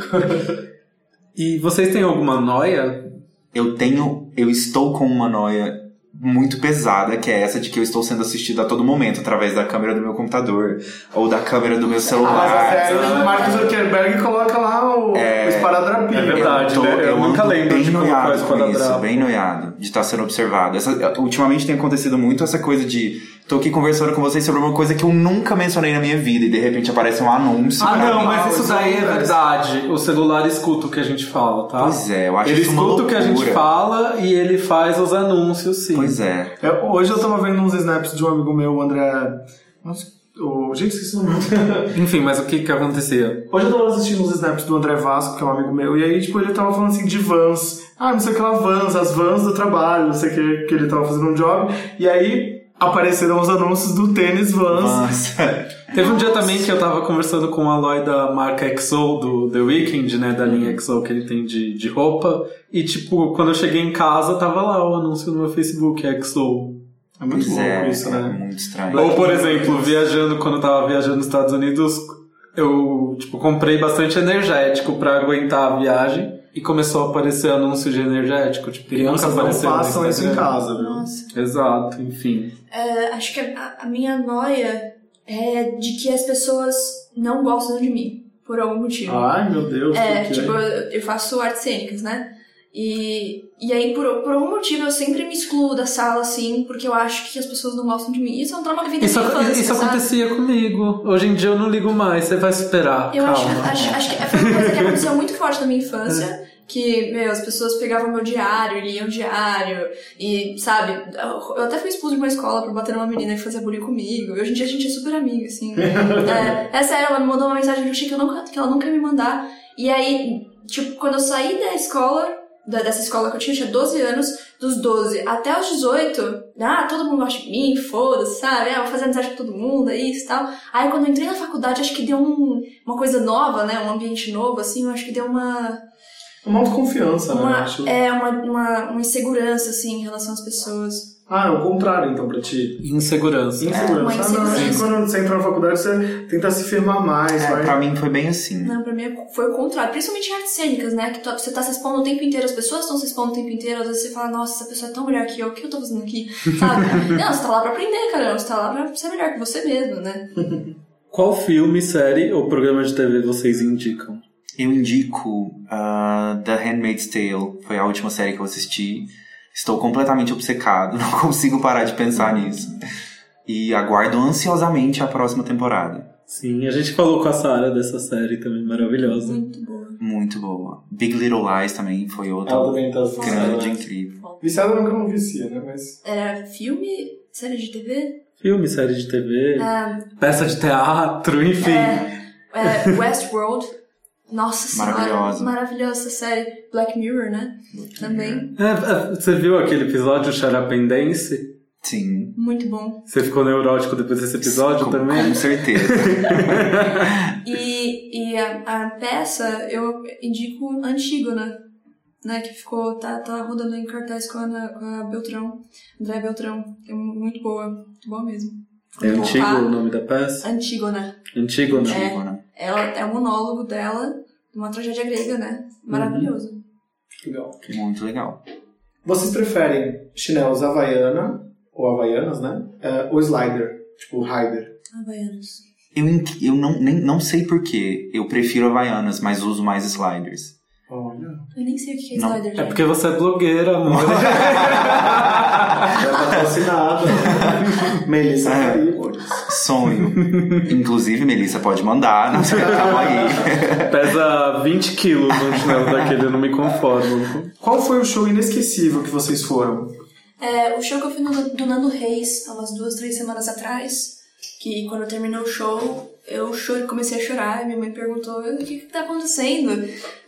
E vocês têm alguma noia? Eu tenho. Eu estou com uma noia muito pesada, que é essa de que eu estou sendo assistido a todo momento através da câmera do meu computador ou da câmera do meu Mas celular. até o Mark Zuckerberg coloca lá o, o esparadrapinho. É verdade. Eu, tô, né? Eu eu nunca lembro bem de noiado com isso, bem noiado de estar sendo observado. Essa- ultimamente tem acontecido muito essa coisa de tô aqui conversando com vocês sobre uma coisa que eu nunca mencionei na minha vida e de repente aparece um anúncio. Ah, não, mim. mas isso daí é verdade. O celular escuta o que a gente fala, tá? Pois é, eu acho Ele isso uma escuta o que a gente fala e ele faz os anúncios, sim. Pois é. É, hoje eu tava vendo uns snaps de um amigo meu, o André. O... gente, esqueci o nome. Enfim, mas o que que acontecia? Hoje eu tava assistindo uns snaps do André Vasco, que é um amigo meu, e aí, tipo, ele tava falando assim de vans. Ah, não sei o que lá, vans, as vans do trabalho, não sei o que, que ele tava fazendo um job. E aí apareceram os anúncios do tênis vans. Nossa. Teve um dia também que eu tava conversando com o Aloy da marca XO, do The Weeknd, né? Da linha XO que ele tem de, de roupa. E, tipo, quando eu cheguei em casa, tava lá o anúncio no meu Facebook, XO. É muito Pois louco é, isso, é né? muito estranho. Ou, por exemplo, viajando, quando eu tava viajando nos Estados Unidos, eu, tipo, comprei bastante energético pra aguentar a viagem. E começou a aparecer anúncio de energético. Tipo, que nunca Crianças não façam isso em casa, viu? Nossa. Exato, enfim. É, acho que a, a minha noia é de que as pessoas não gostam de mim, por algum motivo. Ai, meu Deus. É, tipo, eu eu faço artes cênicas, né? E, e aí, por, por algum motivo, eu sempre me excluo da sala, assim, porque eu acho que as pessoas não gostam de mim. Isso é um trauma que vem da Isso, infância, isso sabe? acontecia comigo. Hoje em dia eu não ligo mais, você vai superar. Eu acho, acho, acho que foi uma coisa que aconteceu muito forte na minha infância. Que, meu, as pessoas pegavam meu diário, liam o diário, e, sabe, eu até fui expulso de uma escola por bater numa menina que fazia bullying comigo, e hoje em dia a gente é super amiga, assim. é, é sério, ela me mandou uma mensagem que eu achei que, eu nunca, que ela nunca ia me mandar. E aí, tipo, quando eu saí da escola, dessa escola que eu tinha, eu tinha 12 anos, dos 12 até os 18, ah, todo mundo gosta de mim, foda-se, sabe? Ah, vou fazer amizade com todo mundo, é isso e tal. Aí quando eu entrei na faculdade, acho que deu um, uma coisa nova, né? Um ambiente novo, assim, eu acho que deu uma. Uma autoconfiança, né? eu uma acho. é, uma, uma, uma insegurança, assim, em relação às pessoas. Ah, é o contrário, então, pra ti. Insegurança. Insegurança. uma Ah, não, acho que insegurança. quando você entra na faculdade, você tenta se firmar mais, É, vai. pra mim foi bem assim. Não, pra mim foi o contrário. Principalmente em artes cênicas, né? Que tu- você tá se expondo o tempo inteiro, as pessoas estão se expondo o tempo inteiro. Às vezes você fala, nossa, essa pessoa é tão melhor que eu, o que eu tô fazendo aqui? Sabe? não, você tá lá pra aprender, caramba. Você tá lá pra ser melhor que você mesmo, né? Qual filme, série ou programa de TV vocês indicam? Eu indico uh, The Handmaid's Tale, foi a última série que eu assisti. Estou completamente obcecado, não consigo parar de pensar nisso. E aguardo ansiosamente a próxima temporada. Sim, a gente falou com a Sarah dessa série também, maravilhosa. Muito boa. Muito boa. Big Little Lies também foi outra tá grande, incrível. Viciada nunca não vicia, né? Mas. Era filme, série de TV? Filme, série de TV, Ah, peça de teatro, enfim. é, Westworld. Nossa senhora, Maravilhosa. essa série. Black Mirror, né? Também. É, é, você viu aquele episódio Xarapendense? Sim, Muito bom. Você ficou neurótico depois desse episódio com, também? com certeza. E, e a, a peça, eu indico Antígona, né? Que ficou, tá, tá rodando em cartaz com a, Ana- com a Beltrão, André Beltrão. É muito boa, muito boa mesmo. É antigo Ah. o nome da peça? Antígona. Né? Tipo, né? Ela é o monólogo dela, uma tragédia grega, né? Maravilhoso. Legal. Muito legal. Vocês preferem chinelos Havaiana, ou Havaianas, né? É, ou Slider, tipo Rider. Havaianos. Eu, eu não, nem, não sei porquê. Eu prefiro Havaianas, mas uso mais sliders. Olha. Eu nem sei o que é Não. slider, É porque você é blogueira, amor. É patrocinado. Melissa É. Sonho. Inclusive, Melissa pode mandar. Não sei, tamo aí. Pesa 20 quilos um chinelo daquele, eu não me conformo. Qual foi o show inesquecível que vocês foram? É, o show que eu fui no, do Nando Reis, há umas duas, três semanas atrás, que quando terminou o show, eu chorei, comecei a chorar, e minha mãe perguntou, o que que tá acontecendo?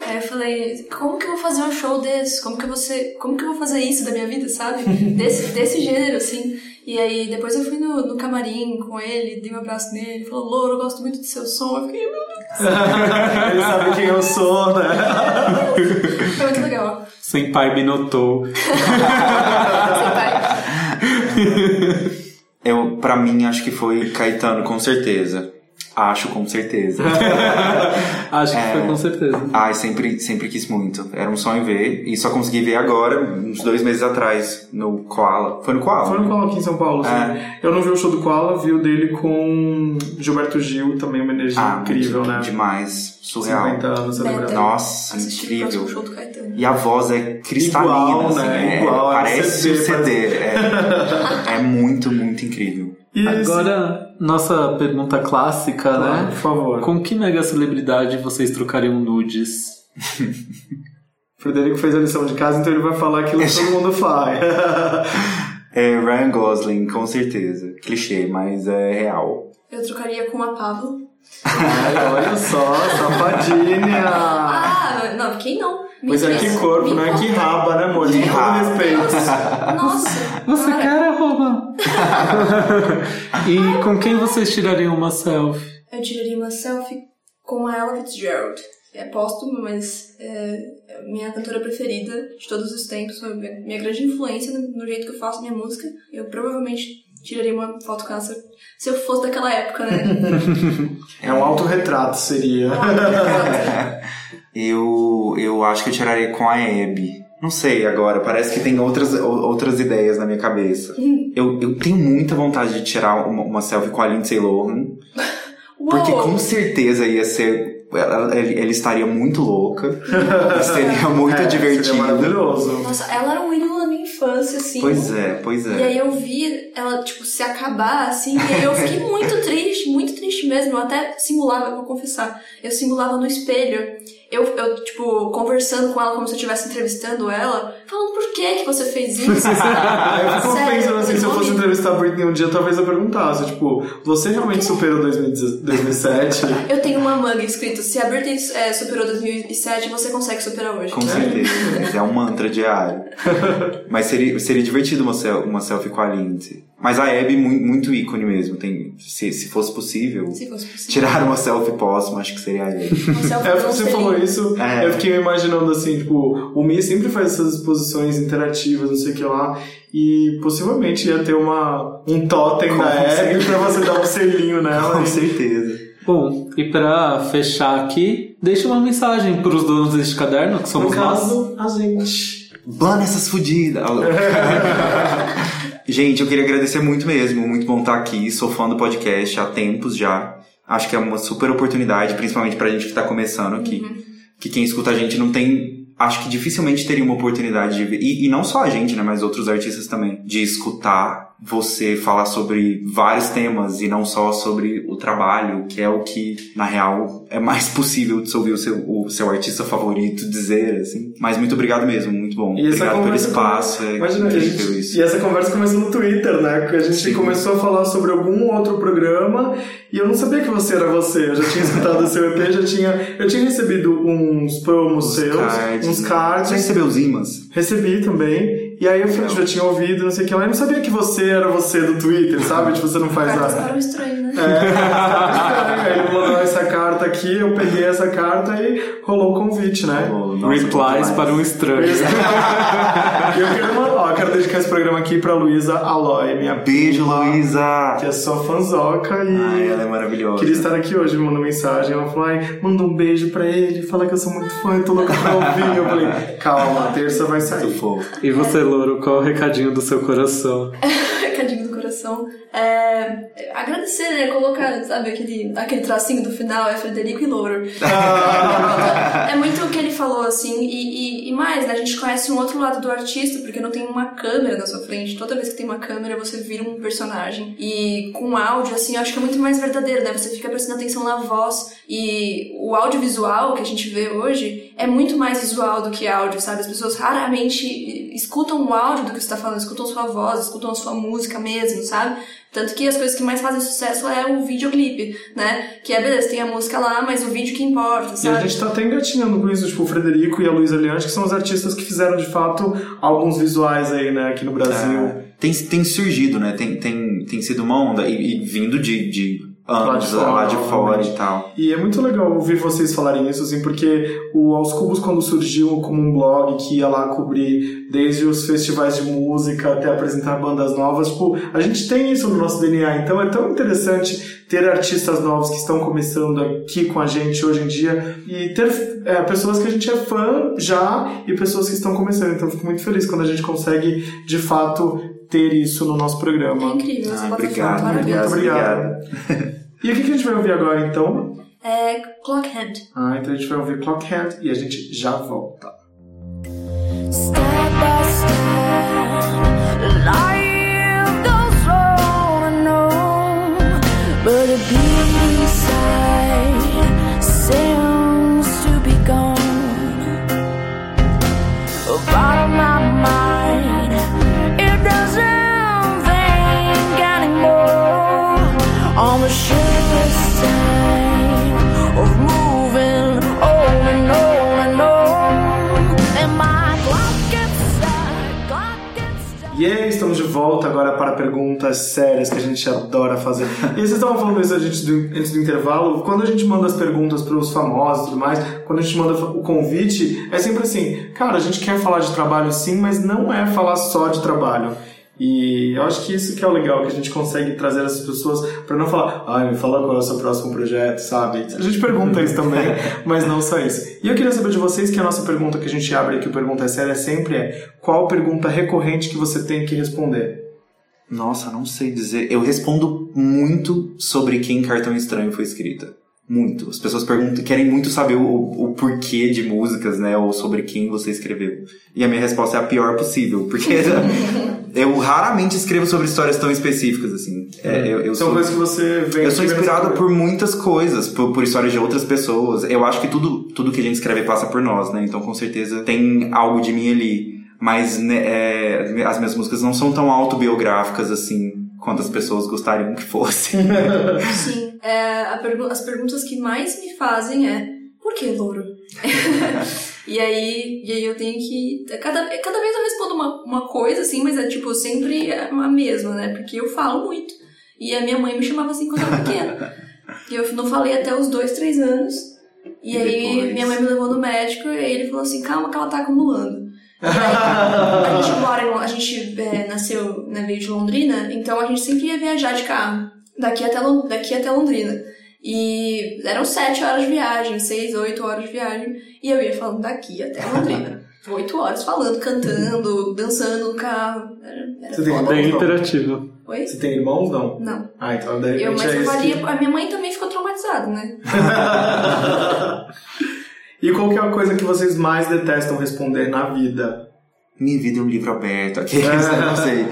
Aí eu falei, como que eu vou fazer um show desse? Como que eu vou, ser, como que eu vou fazer isso da minha vida, sabe? Desse, desse gênero, assim. E aí depois eu fui no, no camarim com ele, dei um abraço nele, ele falou, Louro, eu gosto muito do seu som. Eu fiquei, meu Deus, Ele sabe quem eu sou, né? foi muito legal. Sem pai me notou. Sem pai. Eu, pra mim, acho que foi Caetano, com certeza. Acho com certeza. Acho que É. foi com certeza. Ai, sempre, sempre quis muito. Era um sonho ver. E só consegui ver agora, uns dois meses atrás, no Koala. Foi no Koala? Foi no Koala aqui em São Paulo, sim. É. Eu não vi o show do Koala, vi o dele com Gilberto Gil, também uma energia Ah, incrível, muito né? Demais. Surreal. 50 anos. Beta. Nossa, Assisti o próximo incrível. show do Caetano. E a voz é cristalina, Igual, assim, né? é- Igual, é parece o CD, CD. É, é muito, muito incrível. E Agora, nossa pergunta clássica, né? por favor. Com que mega celebridade vocês trocariam nudes? O Frederico fez a lição de casa, então ele vai falar aquilo que todo mundo faz. É Ryan Gosling, com certeza. Clichê, mas é real. Eu trocaria com a Pablo. Ai, olha só, safadinha. Ah, não, quem não? Pois é, que corpo, né? Que raba, né, amor? Todo raba. respeito. Nossa, Você para. quer arroba? e com quem vocês tirariam uma selfie? Eu tiraria uma selfie com a Ella Fitzgerald. É póstumo, mas é é a minha cantora preferida de todos os tempos, foi minha minha grande influência no, jeito que eu faço minha música. Eu provavelmente tiraria uma foto com ela se eu- se eu fosse daquela época, né? É um autorretrato, seria. Eu, eu acho que eu tiraria com a Abby. Não sei agora, parece que tem outras, outras ideias na minha cabeça. Eu, eu tenho muita vontade de tirar uma, uma selfie com a Lindsay Lohan, porque com certeza ia ser. Ela, ele, ele estaria muito louca, seria muito É, divertido. Seria maravilhoso. Nossa, ela era um ídolo da minha infância, assim. Pois é, pois E é. aí eu vi ela, tipo, se acabar, assim, e aí eu fiquei muito triste, muito triste mesmo. Eu até simulava, eu vou confessar, eu simulava no espelho. Eu, eu, tipo, conversando com ela como se eu estivesse entrevistando ela, falando por que que você fez isso, eu fico Sério, pensando assim, se eu fosse entrevistar a Britney um dia, talvez eu perguntasse, tipo, você realmente superou 2010 2007? Eu tenho uma manga escrito, se a Britney é, superou 2007, você consegue superar hoje. Com certeza. É um mantra diário. Mas seria, seria divertido uma, sel- uma selfie com a Lindsay. Mas a Abby, muito, muito ícone mesmo. Tem, se, se fosse possível, Se fosse possível. tirar uma selfie póstuma, acho que seria a Abby. Uma selfie É, você falou isso, É. eu fiquei imaginando assim, tipo, o Mi sempre faz essas exposições interativas, não sei o que lá, e possivelmente ia ter uma, um totem Com da Abby pra você dar um selinho nela. Com e- certeza. Bom, e pra fechar aqui, deixa uma mensagem pros donos deste caderno, que No somos nós. caso, a gente. Bana essas fodidas! Gente, eu queria agradecer muito mesmo. Muito bom estar aqui. Sou fã do podcast há tempos já. Acho que é uma super oportunidade, principalmente pra gente que tá começando aqui. Que quem escuta a gente não tem. Acho que dificilmente teria uma oportunidade de ver. E, e não só a gente, né? Mas outros artistas também. De escutar você falar sobre vários temas e não só sobre o trabalho, que é o que, na real, é mais possível de ouvir o seu, o seu artista favorito dizer, assim. Mas muito obrigado mesmo, muito bom. E obrigado pelo espaço. É Imagina, gente, isso. e essa conversa começou no Twitter, né? Que a gente Sim. começou a falar sobre algum outro programa e eu não sabia que você era você. Eu já tinha escutado o seu EP, já tinha. Eu tinha recebido uns promos seus, cards. uns Você cards. recebeu os imãs? Recebi também. E aí eu falei, já tinha ouvido, não sei o que lá, eu não sabia que você era você do Twitter, sabe? Tipo, você não faz Cartas a... para o estranho, né? É, aí ele mandou essa carta aqui, eu peguei essa carta e rolou o convite, né? Nossa, Replies para um estranho. E eu quero, mandar- ó, eu quero dedicar esse programa aqui pra Luísa Aloy, minha Beijo, Luísa! que é sua fanzoca e Ai, ela é maravilhosa. queria estar aqui hoje, me mandou mensagem. Ela falou, ai, manda um beijo pra ele, fala que eu sou muito fã, eu tô louca pra ouvir. Eu falei, calma, terça vai sair. Muito fofo. E você, Louro, qual o recadinho do seu coração? Recadinho coração. É, agradecer, né? Colocar, sabe, aquele, aquele tracinho do final, é Frederico e Louro. é muito o que ele falou, assim, e, e, e mais, né? A gente conhece um outro lado do artista, porque não tem uma câmera na sua frente. Toda vez que tem uma câmera, você vira um personagem. E com áudio, assim, eu acho que é muito mais verdadeiro, né? Você fica prestando atenção na voz. E o audiovisual que a gente vê hoje é muito mais visual do que áudio, sabe? As pessoas raramente escutam o áudio do que você tá falando, escutam sua voz, escutam a sua música mesmo, sabe? Tanto que as coisas que mais fazem sucesso é o videoclipe, né? Que é beleza, tem a música lá, mas o vídeo que importa, E a sabe? gente tá até engatinhando com isso, tipo, o Frederico e a Luísa Leante, que são os artistas que fizeram de fato alguns visuais aí, né, aqui no Brasil. É, tem, tem surgido, né? Tem, tem, tem sido uma onda e, e vindo de, de anos Lá de lá de fora, e tal. E é muito legal ouvir vocês falarem isso, assim, porque o Aos Cubos, quando surgiu como um blog que ia lá cobrir desde os festivais de música até apresentar bandas novas, tipo, a gente tem isso no nosso DNA, então é tão interessante ter artistas novos que estão começando aqui com a gente hoje em dia e ter é, pessoas que a gente é fã já e pessoas que estão começando. Então eu fico muito feliz quando a gente consegue, de fato, ter isso no nosso É programa. incrível essa Ah, obrigado. Muito obrigado. E o que que a gente vai ouvir agora, então? É Clock Hand. Ah, então a gente vai ouvir Clockhand e a gente já volta. Step by step, life goes on and on, but a beat inside seems to be gone. Out of my mind, volta agora para perguntas sérias que a gente adora fazer. E vocês estavam falando isso antes do, antes do intervalo, quando a gente manda as perguntas para os famosos e tudo mais, quando a gente manda o convite, é sempre assim, cara, a gente quer falar de trabalho sim, mas não é falar só de trabalho. E eu acho que isso que é o legal, que a gente consegue trazer essas pessoas para não falar, ai, me fala qual é o seu próximo projeto, sabe? A gente pergunta isso também, mas não só isso. E eu queria saber de vocês que a nossa pergunta que a gente abre aqui, o Pergunta é Séria, sempre é qual pergunta recorrente que você tem que responder? Nossa, não sei dizer. Eu respondo muito sobre quem Cartão Estranho foi escrita. Muito. As pessoas perguntam, querem muito saber o, o porquê de músicas, né? Ou sobre quem você escreveu. E a minha resposta é a pior possível, porque eu raramente escrevo sobre histórias tão específicas, assim. É, eu, eu São sou, coisas que você vem eu sou inspirado por muitas coisas, por, por histórias de outras pessoas. Eu acho que tudo, tudo que a gente escreve passa por nós, né? Então, com certeza, tem algo de mim ali. Mas né, é, as minhas músicas não são tão autobiográficas, assim, quanto as pessoas gostariam que fossem. Sim. É, pergu- as perguntas que mais me fazem é por que louro? e aí, e aí eu tenho que. Cada, cada vez eu respondo uma, uma coisa, assim, mas é tipo sempre a mesma, né? Porque eu falo muito. E a minha mãe me chamava assim quando eu era pequena. E eu não falei até os dois, três anos. E, E aí depois? minha mãe me levou no médico e ele falou assim, calma que ela tá acumulando. Aí, a gente mora a gente é, nasceu, né, veio de Londrina, então a gente sempre ia viajar de carro, daqui até, daqui até Londrina. E eram sete horas de viagem, seis, oito horas de viagem, e eu ia falando daqui até Londrina. Oito horas falando, cantando, dançando no carro. Era, era Você tem foda. Bem interativo. Oi? Você tem irmãos, não? Não. Ah, então de Eu, mas é eu que- a minha mãe também ficou traumatizada, né? E qual que é a coisa que vocês mais detestam responder na vida? Minha vida é um livro aberto. Aqueles, não sei.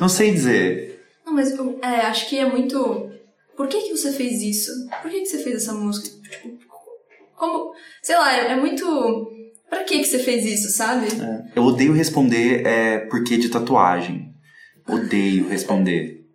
Não sei dizer. Não, mas eu é, acho que é muito. Por que, que você fez isso? Por que, que você fez essa música? Tipo, como. Sei lá, é, é muito. Pra que, que você fez isso, sabe? Eu odeio responder é, porquê de tatuagem. Odeio responder.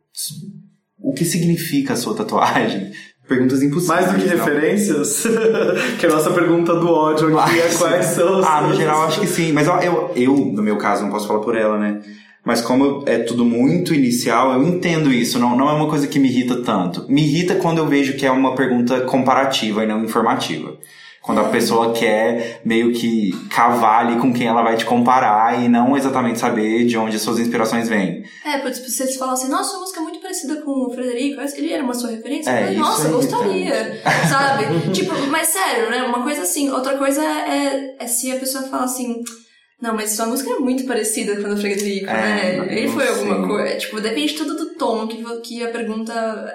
O que significa a sua tatuagem? Perguntas impossíveis. Mais do que não. referências, que é a nossa pergunta do ódio aqui é quais são os Ah, no geral acho que sim. Mas ó, eu, eu, no meu caso, não posso falar por ela, né? Mas como é tudo muito inicial, eu entendo isso. Não, não é uma coisa que me irrita tanto. Me irrita quando eu vejo que é uma pergunta comparativa e não informativa. Quando a pessoa quer meio que cavar ali com quem ela vai te comparar e não exatamente saber de onde as suas inspirações vêm. É, por exemplo, se eles falam assim, nossa, sua música é muito parecida com o Frederico, ele era uma sua referência? É, eu falei, nossa, é gostaria, sabe? tipo, mas sério, né? Uma coisa assim, outra coisa é, é se a pessoa fala assim, não, mas sua música é muito parecida com a do Frederico, É, né? Ele foi alguma coisa, tipo, depende tudo do tom que, que a pergunta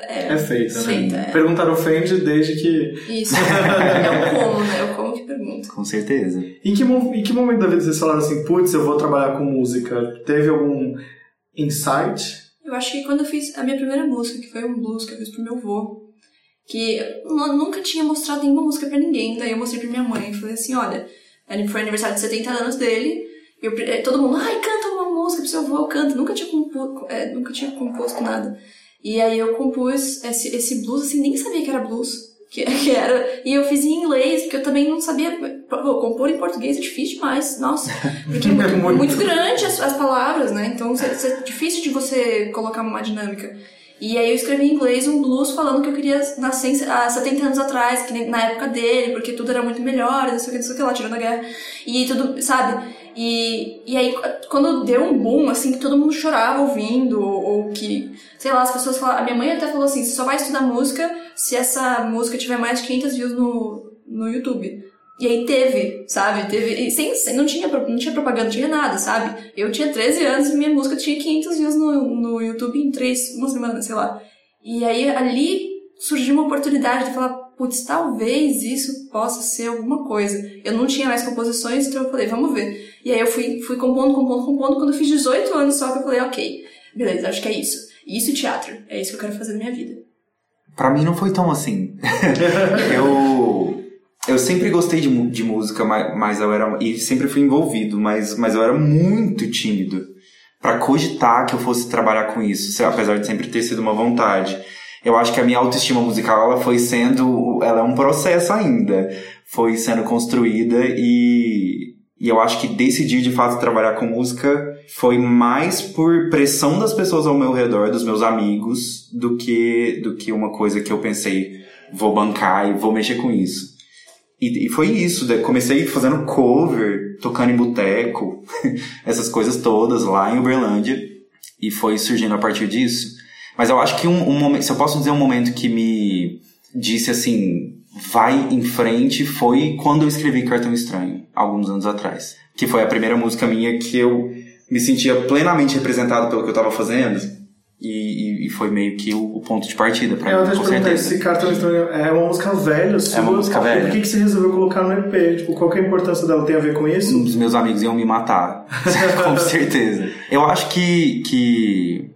é, É feita, né? feita, é. Perguntar ofende desde que. Isso, é o como, né? É o como que pergunta. Com certeza. Em que, em que momento da vida vocês falaram assim, putz, eu vou trabalhar com música? Teve algum insight? Eu acho que quando eu fiz a minha primeira música, que foi um blues que eu fiz pro meu avô, que eu nu- nunca tinha mostrado nenhuma música pra ninguém, daí eu mostrei pra minha mãe e falei assim, olha, foi aniversário de 70 anos dele, eu, eh, todo mundo, ai, canta uma música pro seu avô, canta, nunca tinha, compo, eh, nunca tinha composto nada. E aí eu compus esse, esse blues, assim, nem sabia que era blues, que, que era, e eu fiz em inglês, porque eu também não sabia, pô, compor em português é difícil demais, nossa, porque é muito, Muito. grande as, as palavras, né, então é difícil de você colocar uma dinâmica. E aí eu escrevi em inglês um blues falando que eu queria nascer há 70 anos atrás, que na época dele, porque tudo era muito melhor, não sei o que, não sei o que lá, tirando a guerra. E tudo, sabe? E, e aí, quando deu um boom, assim, que todo mundo chorava ouvindo, ou, ou que, sei lá, as pessoas falavam. A minha mãe até falou assim: você só vai estudar música se essa música tiver mais de 500 views no, no YouTube. E aí teve, sabe? Teve. Sem, sem- não, tinha, não tinha propaganda, não tinha nada, sabe? Eu tinha 13 anos e minha música tinha 500 views no, no YouTube em três, uma semana, sei lá. E aí ali surgiu uma oportunidade de falar, putz, talvez isso possa ser alguma coisa. Eu não tinha mais composições, então eu falei, vamos ver. E aí eu fui, fui compondo, compondo, compondo. Quando eu fiz 18 anos só que eu falei, ok, beleza, acho que é isso. Isso e teatro. É isso que eu quero fazer na minha vida. Pra mim não foi tão assim. eu eu sempre gostei de, de música, mas, mas eu era e sempre fui envolvido, mas mas eu era muito tímido Pra cogitar que eu fosse trabalhar com isso, apesar de sempre ter sido uma vontade. Eu acho que a minha autoestima musical ela foi sendo, ela é um processo ainda, foi sendo construída e e eu acho que decidir de fato trabalhar com música foi mais por pressão das pessoas ao meu redor, dos meus amigos, do que do que uma coisa que eu pensei, vou bancar e vou mexer com isso. E, e foi isso, comecei fazendo cover, tocando em boteco, essas coisas todas lá em Uberlândia, e foi surgindo a partir disso. Mas eu acho que um, um momento, se eu posso dizer um momento que me disse assim, vai em frente, foi quando eu escrevi Cartão Estranho, alguns anos atrás. Que foi a primeira música minha que eu me sentia plenamente representado pelo que eu tava fazendo. E, e- foi meio que o, o ponto de partida pra Eu mim, até te perguntar, esse cartão estranho é uma música velha sua? uma música velha. E por que, que você resolveu colocar no EP? Tipo, qual que é a importância dela? Tem a ver com isso? Um dos meus amigos iam me matar. Com certeza. Eu acho que, que.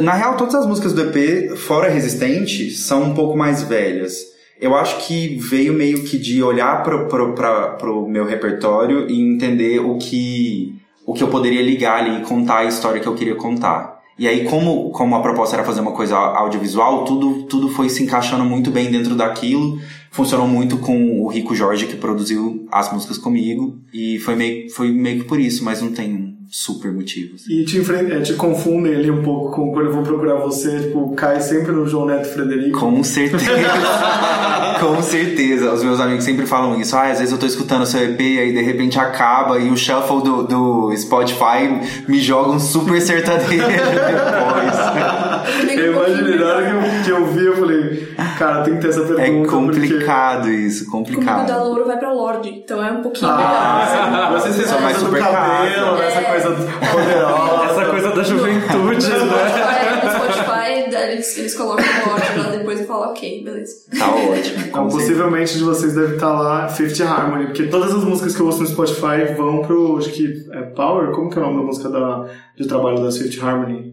Na real, todas as músicas do EP, fora Resistente, são um pouco mais velhas. Eu acho que veio meio que de olhar pro, pro, pra, pro meu repertório e entender o que, o que eu poderia ligar ali e contar a história que eu queria contar. E aí, como, como a proposta era fazer uma coisa audiovisual, tudo, tudo foi se encaixando muito bem dentro daquilo. Funcionou muito com o Rico Jorge, que produziu as músicas comigo. E foi meio, foi meio que por isso, mas não tem super motivo. assim. E te, enfren- eh, te confundem ali um pouco com quando eu vou procurar você, tipo, cai sempre no João Neto Frederico. Com certeza. Com certeza. Os meus amigos sempre falam isso. Ah, às vezes eu tô escutando o seu EP aí de repente acaba e o shuffle do, do Spotify me joga um super sertanejo depois. Eu imaginei, na hora que eu, que eu vi, eu falei, cara, tem que ter essa pergunta. É porque- complicado isso, Comigo da complicado. Louro vai pra Lorde, então é um pouquinho Ah, melhor. você, você Só essa mais super cabelo, casa. essa É. coisa poderosa. Essa coisa da juventude, né? Spotify, no Spotify, daí eles, eles colocam Lorde lá depois e falam, ok, beleza. Tá ótimo. Então, possivelmente de vocês deve estar lá Fifth Harmony, porque todas as músicas que eu ouço no Spotify vão pro, acho que é Power, como que é o nome da música da, de trabalho da Fifth Harmony?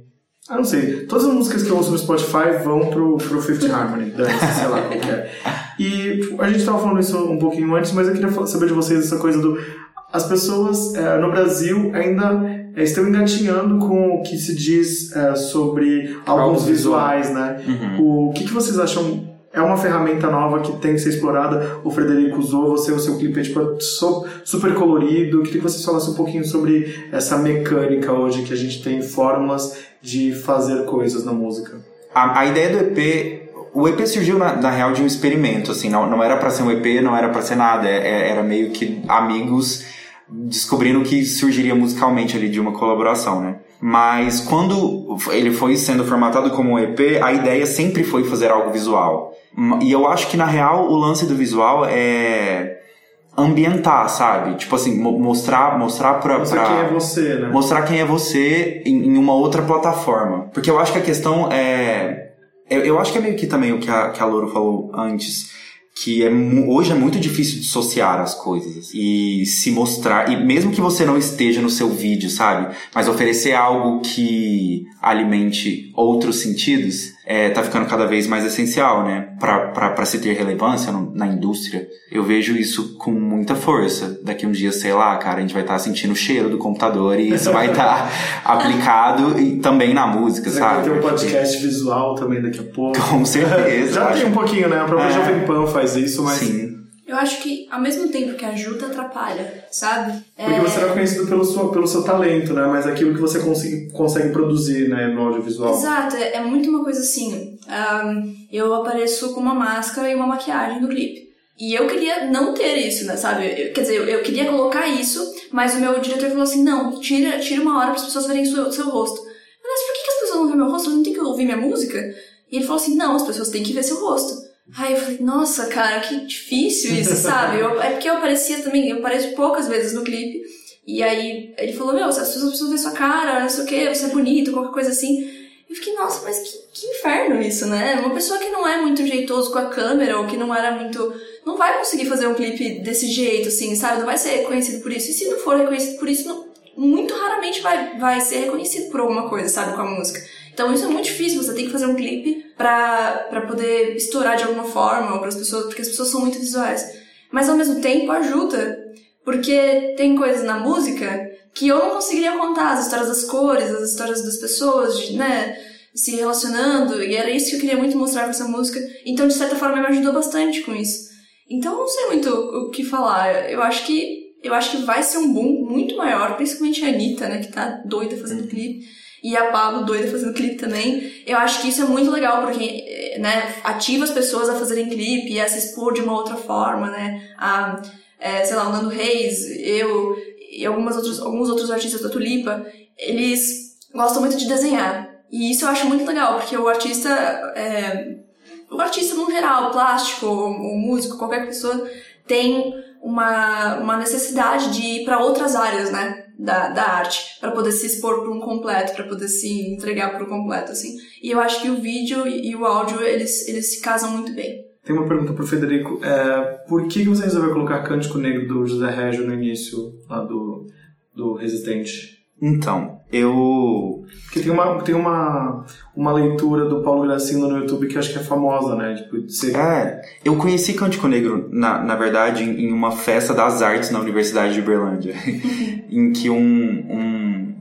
Ah, não sei. Todas as músicas que eu ouço no Spotify vão pro, pro Fifth Harmony, dane-se, sei lá como que é. E tipo, a gente tava falando isso um pouquinho antes, mas eu queria saber de vocês essa coisa do... As pessoas eh, no Brasil ainda eh, estão engatinhando com o que se diz eh, sobre alguns visuais, né? Uhum. O que, que vocês acham é uma ferramenta nova que tem que ser explorada. O Frederico usou, você, o seu clipe é tipo, super colorido. Queria que você falasse um pouquinho sobre essa mecânica hoje que a gente tem fórmulas de fazer coisas na música. A, a ideia do EP, o EP surgiu na, na real de um experimento, assim, não, não era pra ser um EP, não era pra ser nada, é- é- era meio que amigos descobrindo que surgiria musicalmente ali de uma colaboração, né? Mas quando ele foi sendo formatado como um EP, a ideia sempre foi fazer algo visual. E eu acho que na real o lance do visual é ambientar, sabe? Tipo assim, mo- mostrar, mostrar pra, Mostrar pra- quem é você, né? mostrar quem é você em, em uma outra plataforma. Porque eu acho que a questão é. Eu, eu acho que é meio que também o que a, que a Louro falou antes. Que é, hoje é muito difícil dissociar as coisas e se mostrar. E mesmo que você não esteja no seu vídeo, sabe? Mas oferecer algo que alimente outros sentidos é, tá ficando cada vez mais essencial, né? Pra, pra, pra se ter relevância no- na indústria. Eu vejo isso com muita força. Daqui uns dias, sei lá, cara, a gente vai estar sentindo o cheiro do computador e isso vai estar aplicado e também na música, Vai sabe? ter um podcast visual também daqui a pouco. Com certeza. Já tem um pouquinho, né? A própria É. Jovem Pan faz isso, mas. Sim. Eu acho que ao mesmo tempo que ajuda, atrapalha, sabe? Porque É, você não é conhecido pelo, sua, pelo seu talento, né? Mas aquilo que você consegue, consegue produzir, né? No audiovisual. Exato, é é muito uma coisa assim. ahn, eu apareço com uma máscara e uma maquiagem no clipe. E eu queria não ter isso, né, sabe? Eu- quer dizer, eu, eu queria colocar isso, mas o meu diretor falou assim: não, tira, tira uma hora para as pessoas verem o seu, seu rosto. Mas por que, que as pessoas não veem meu rosto? Elas não tem que ouvir minha música? E ele falou assim: não, as pessoas têm que ver seu rosto. Aí eu falei, nossa, cara, que difícil isso, sabe? Eu- é porque eu aparecia também, eu apareço poucas vezes no clipe. E aí ele falou, meu, as pessoas precisam ver sua cara, não sei o que, você é bonito, qualquer coisa assim. Eu fiquei, nossa, mas que, que inferno isso, né? Uma pessoa que não é muito jeitoso com a câmera, ou que não era muito. não vai conseguir fazer um clipe desse jeito, assim, sabe? Não vai ser reconhecido por isso. E se não for reconhecido por isso, não- muito raramente vai, vai ser reconhecido por alguma coisa, sabe? Com a música. Então isso é muito difícil, você tem que fazer um clipe pra, poder estourar de alguma forma, ou as pessoas, porque as pessoas são muito visuais. Mas ao mesmo tempo ajuda, porque tem coisas na música que eu não conseguiria contar, as histórias das cores, as histórias das pessoas, de, né, se relacionando, e era isso que eu queria muito mostrar com essa música. Então, de certa forma, me ajudou bastante com isso. Então, não sei muito o que falar. Eu acho que eu acho que vai ser um boom muito maior, principalmente a Anitta, né, que tá doida fazendo clipe, e a Pablo doida fazendo clipe também. Eu acho que isso é muito legal, porque, eh, né, ativa as pessoas a fazerem clipe e a se expor de uma outra forma, né, a, eh, sei lá, o Nando Reis, eu e algumas outros, alguns outros artistas da Tulipa, eles gostam muito de desenhar. E isso eu acho muito legal, porque o artista, é, o artista no geral, plástico, ou músico, qualquer pessoa, tem uma, uma necessidade de ir para outras áreas, né, da, da arte, para poder se expor por um completo, para poder se entregar por um completo, assim. E eu acho que o vídeo e, e o áudio, eles, eles se casam muito bem. Tem uma pergunta pro Federico. É, por que você resolveu colocar Cântico Negro do José Régio no início lá do, do Resistente? Então, eu. Porque tem uma, tem uma, uma leitura do Paulo Gracino no YouTube que eu acho que é famosa, né? Tipo, de ser... É, eu conheci Cântico Negro, na, na verdade, em em uma festa das artes na Universidade de Uberlândia, em que um, um,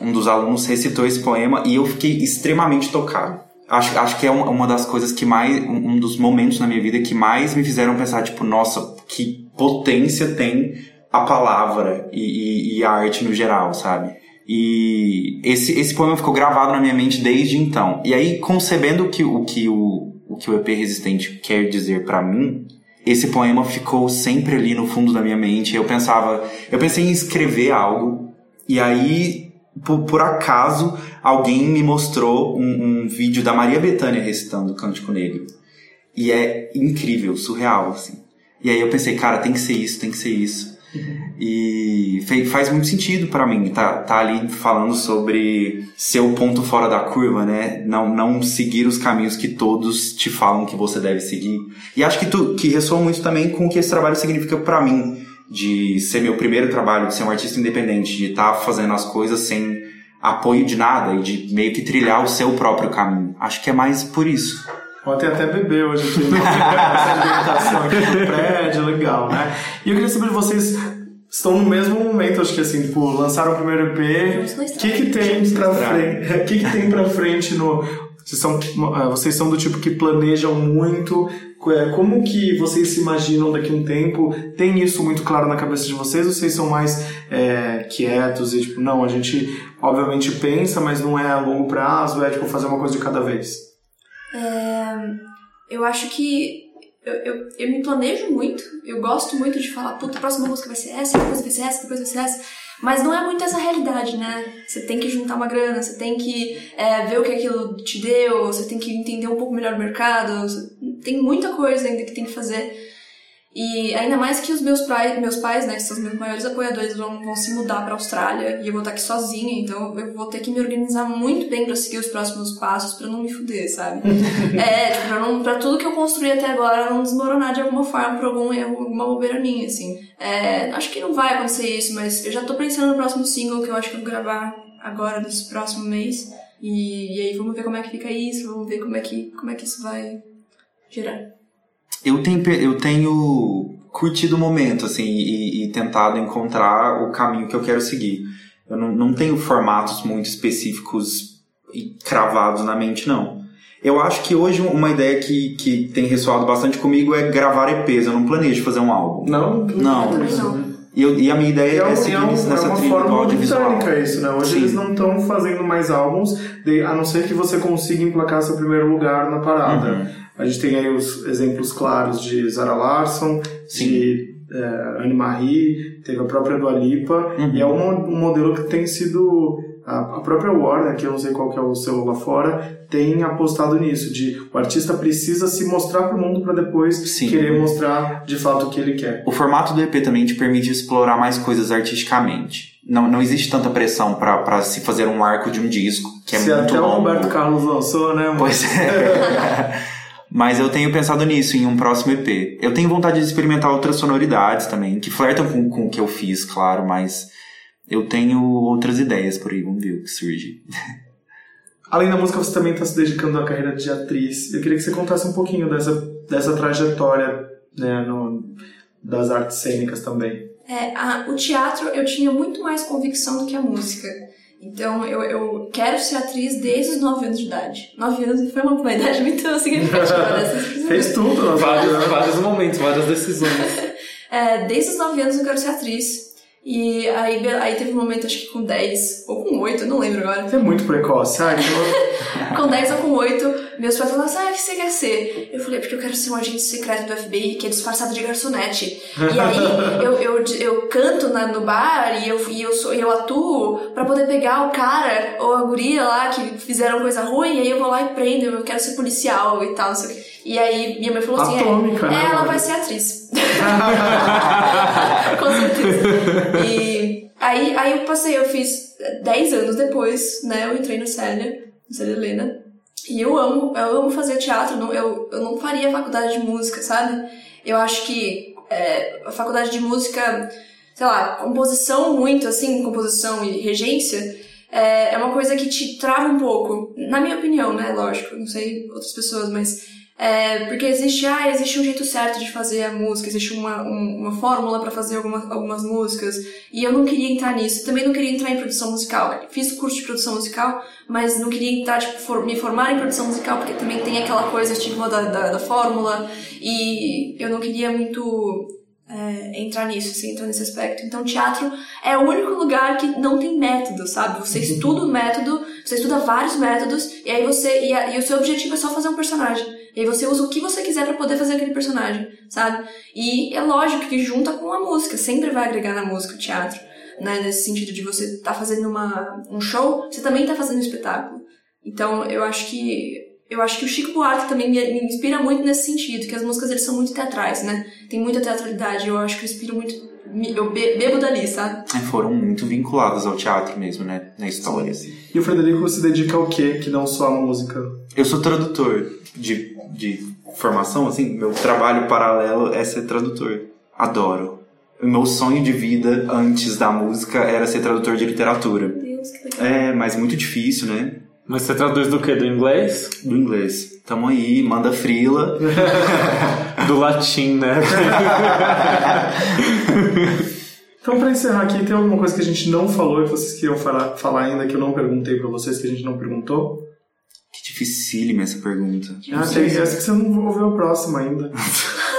um dos alunos recitou esse poema e eu fiquei extremamente tocado. Acho, acho que é uma, uma das coisas que mais. Um um dos momentos na minha vida que mais me fizeram pensar, tipo, nossa, que potência tem a palavra e, e- e a arte no geral, sabe? E esse, esse poema ficou gravado na minha mente desde então. E aí, concebendo que, o, que o, o que o EP Resistente quer dizer pra mim, esse poema ficou sempre ali no fundo da minha mente. Eu pensava, eu pensei em escrever algo, e aí, por, por acaso, alguém me mostrou um, um vídeo da Maria Bethânia recitando Cântico Negro. E é incrível, surreal, assim. E aí eu pensei, cara, tem que ser isso, tem que ser isso. E faz muito sentido pra mim, tá, tá ali falando sobre ser o ponto fora da curva, né? Não, não seguir os caminhos que todos te falam que você deve seguir. E acho que, tu, que ressoa muito também com o que esse trabalho significa pra mim, de ser meu primeiro trabalho, de ser um artista independente, de estar fazendo as coisas sem apoio de nada e de meio que trilhar o seu próprio caminho. Acho que é mais por isso. Ontem até bebeu hoje aqui, né? essa alimentação aqui no prédio, legal, né? E eu queria saber de vocês, estão no mesmo momento, acho que assim, tipo, lançaram o primeiro EP, o que que tem pra frente, o que que tem pra frente no... Vocês são, eh, vocês são do tipo que planejam muito? Eh, Como que vocês se imaginam daqui a um tempo? Tem isso muito claro na cabeça de vocês? Ou vocês são mais eh, quietos e tipo, não, a gente obviamente pensa, mas não é a longo prazo, é tipo fazer uma coisa de cada vez? Eu acho que eu, eu, eu me planejo muito, eu gosto muito de falar, puta, a próxima música vai ser essa, depois vai ser essa, depois vai ser essa. Mas não é muito essa realidade, né? Você tem que juntar uma grana, você tem que é, ver o que aquilo te deu, você tem que entender um pouco melhor o mercado, tem muita coisa ainda que tem que fazer. E ainda mais que os meus, pais, meus pais, né, que são os meus maiores apoiadores, vão, vão se mudar pra Austrália e eu vou estar aqui sozinha, então eu vou ter que me organizar muito bem pra seguir os próximos passos pra não me fuder, sabe? é, tipo, pra, não, pra tudo que eu construí até agora não desmoronar de alguma forma por algum erro, alguma bobeira minha, assim. É, acho que não vai acontecer isso, mas eu já tô pensando no próximo single que eu acho que eu vou gravar agora, nesse próximo mês. E, e aí vamos ver como é que fica isso, vamos ver como é que, como é que isso vai girar. Eu tenho, eu tenho curtido o momento, assim, e, e tentado encontrar o caminho que eu quero seguir. Eu não, não tenho formatos muito específicos e cravados na mente, não. Eu acho que hoje uma ideia que, que tem ressoado bastante comigo é gravar EPs. Eu não planejo fazer um álbum. Não? Não. Não. E, eu- e a minha ideia É, é, um- seguir é um- nessa é uma trilha do forma audiovisual. britânica isso, né? Hoje Sim. eles não estão fazendo mais álbuns, de- a não ser que você consiga emplacar seu primeiro lugar na parada. Uhum. A gente tem aí os exemplos claros de Zara Larsson, Sim. de é, Anne Marie, teve a própria Dua Lipa, Uhum. e é um, um modelo que tem sido... A, própria Warner, que eu não sei qual que é o seu lá fora, tem apostado nisso, de o artista precisa se mostrar pro mundo para depois Sim. querer mostrar de fato o que ele quer. O formato do EP também te permite explorar mais coisas artisticamente. Não, não existe tanta pressão pra se fazer um arco de um disco, que é Se muito até o longo. Roberto Carlos lançou, né? Pois é. Mas eu tenho pensado nisso em um próximo EP. Eu tenho vontade de experimentar outras sonoridades também, que flertam com, com o que eu fiz, claro, mas eu tenho outras ideias por aí, vamos ver o que surge. Além da música, você também está se dedicando à carreira de atriz. Eu queria que você contasse um pouquinho dessa, dessa trajetória né, no- das artes cênicas também. É, a- o teatro eu tinha muito mais convicção do que a música. Então eu, eu quero ser atriz desde os 9 anos de idade. 9 anos foi uma, uma idade muito significativa. né? Fez tudo, né? Vários, vários momentos, várias decisões. É, desde os 9 anos eu quero ser atriz. E aí, aí teve um momento, acho que com 10 ou com 8, eu não lembro agora. Você é muito precoce, sabe? Com 10 ou com 8, meus pais falaram assim: ah, o que você quer ser? Eu falei: porque eu quero ser um agente secreto do FBI que é disfarçado de garçonete. E aí eu, eu, eu canto na, no bar e eu, e eu, sou, eu atuo pra poder pegar o cara ou a guria lá que fizeram coisa ruim, e aí eu vou lá e prendo, eu quero ser policial e tal, não sei o quê. E aí minha mãe falou assim: Atômica, é, né, é, ela mano? vai ser atriz. Com certeza. E aí, aí eu passei, eu fiz 10 anos depois, né? Eu entrei no Célia, no Célia Helena. E eu amo, eu amo fazer teatro, não, eu, eu não faria faculdade de música, sabe? Eu acho que é, a faculdade de música, sei lá, composição muito, assim, composição e regência, é, é uma coisa que te trava um pouco. Na minha opinião, né? Lógico, não sei outras pessoas, mas é, porque existe, ah, existe um jeito certo de fazer a música, existe uma, um- uma fórmula pra fazer alguma, algumas músicas, e eu não queria entrar nisso. Também não queria entrar em produção musical. Fiz curso de produção musical, mas não queria entrar, tipo, for- me formar em produção musical, porque também tem aquela coisa, estigma da, da, da fórmula, e eu não queria muito é, entrar nisso, assim, entrar nesse aspecto. Então, teatro é o único lugar que não tem método, sabe? Você estuda o método, você estuda vários métodos, e aí você. E, a- e o seu objetivo é só fazer um personagem. E aí você usa o que você quiser pra poder fazer aquele personagem, sabe? E é lógico que junta com a música, sempre vai agregar na música o teatro. Né? Nesse sentido de você tá fazendo uma, um show, você também tá fazendo um espetáculo. Então, eu acho que eu acho que o Chico Buarque também me, me inspira muito nesse sentido, que as músicas eles são muito teatrais, né? Tem muita teatralidade, eu acho que eu inspiro muito, me- eu be- bebo dali, sabe? É, Foram muito vinculados ao teatro mesmo, né? Na história. E o Frederico se dedica ao quê? Que não só a música? Eu sou tradutor de, de formação, assim, meu trabalho paralelo é ser tradutor. Adoro. O meu sonho de vida antes da música era ser tradutor de literatura. Deus, que legal. É, mas muito difícil, né? Mas você traduz do quê? Do inglês? Do inglês. Tamo aí, manda frila. Do latim, né? Então, pra encerrar aqui, tem alguma coisa que a gente não falou e que vocês queriam falar, falar ainda que eu não perguntei pra vocês, que a gente não perguntou? Dificílima essa pergunta. Ah, tem, que você não ouviu a próxima ainda.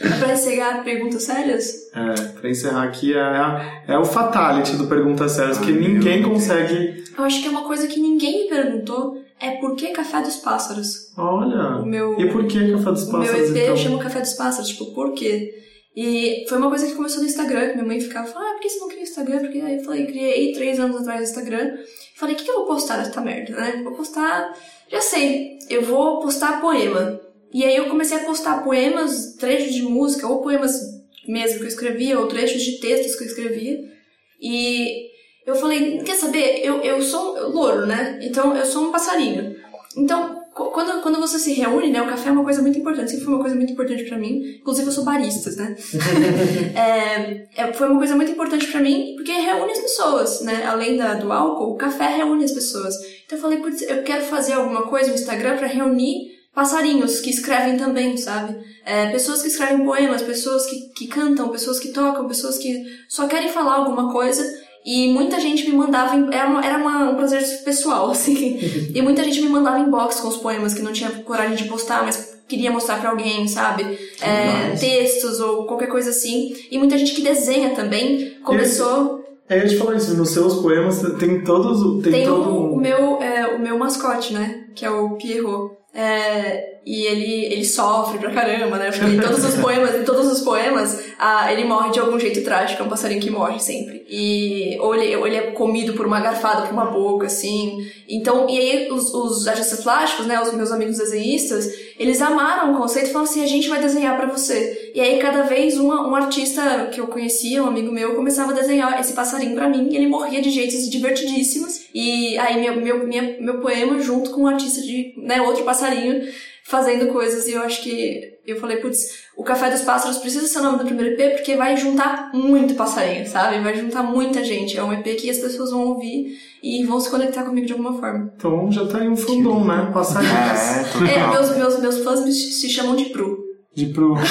É pra encerrar perguntas sérias? É, pra encerrar aqui, é, é o fatality do Perguntas Sérias, que Ai, meu ninguém Deus. consegue... Eu acho que é uma coisa que ninguém me perguntou. É por que Café dos Pássaros? Olha... O meu, E por que Café dos o meu Pássaros, EP então? chama Café dos Pássaros. Tipo, por quê? E foi uma coisa que começou no Instagram, que minha mãe ficava falando, ah, por que você não cria Instagram? Porque aí eu falei, criei três anos atrás no Instagram. Falei, o que, que eu vou postar nessa merda, né? Vou postar. Já sei, eu vou postar poema. E aí eu comecei a postar poemas, trechos de música, ou poemas mesmo que eu escrevia, ou trechos de textos que eu escrevia. E eu falei, quer saber, eu, eu sou um louro, né? Então eu sou um passarinho. Então, quando, quando você se reúne, né? O café é uma coisa muito importante, sempre foi uma coisa muito importante pra mim. Inclusive, eu sou barista, né? É, é, foi uma coisa muito importante pra mim, porque reúne as pessoas, né? Além da, do álcool, o café reúne as pessoas. Então eu falei, putz, eu quero fazer alguma coisa no Instagram pra reunir passarinhos que escrevem também, sabe? É, pessoas que escrevem poemas, pessoas que, que cantam, pessoas que tocam, pessoas que só querem falar alguma coisa. E muita gente me mandava, era, uma, era uma- um prazer pessoal, assim. e muita gente me mandava inbox com os poemas que não tinha coragem de postar, mas queria mostrar pra alguém, sabe? É, textos ou qualquer coisa assim. E muita gente que desenha também começou. É, eu te falar isso, nos seus poemas tem todos... Tem, Tem todo o, o meu, é, o meu mascote, né? Que é o Pierrot. É, e ele, ele sofre pra caramba, né? Porque em todos os poemas, em todos os poemas, ah, ele morre de algum jeito trágico, é um passarinho que morre sempre. E ou ele, ou ele é comido por uma garfada por uma boca, assim. Então, e aí os, os artistas plásticos, né, os meus amigos desenhistas, eles amaram o conceito e falaram assim, a gente vai desenhar pra você. E aí cada vez uma, um artista que eu conhecia, um amigo meu, começava a desenhar esse passarinho pra mim, e ele morria de jeitos divertidíssimos. E aí meu, meu, minha, meu poema junto com um artista de, né, outro passarinho, fazendo coisas. E eu acho que eu falei, putz, o Café dos Pássaros precisa ser o nome do primeiro EP porque vai juntar muito passarinho, sabe? Vai juntar muita gente. É um EP que as pessoas vão ouvir e vão se conectar comigo de alguma forma. Então já tá aí um fundão, né? Passarinhos. É, total. É, meus, meus, meus fãs me, se chamam de Pru. De pro...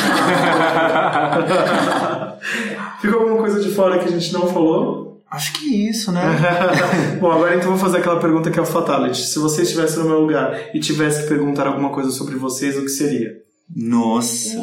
Ficou alguma coisa de fora que a gente não falou? Acho que isso, né? Bom, agora então eu vou fazer aquela pergunta que é o Fatality. Se você estivesse no meu lugar e tivesse que perguntar alguma coisa sobre vocês, o que seria? Nossa.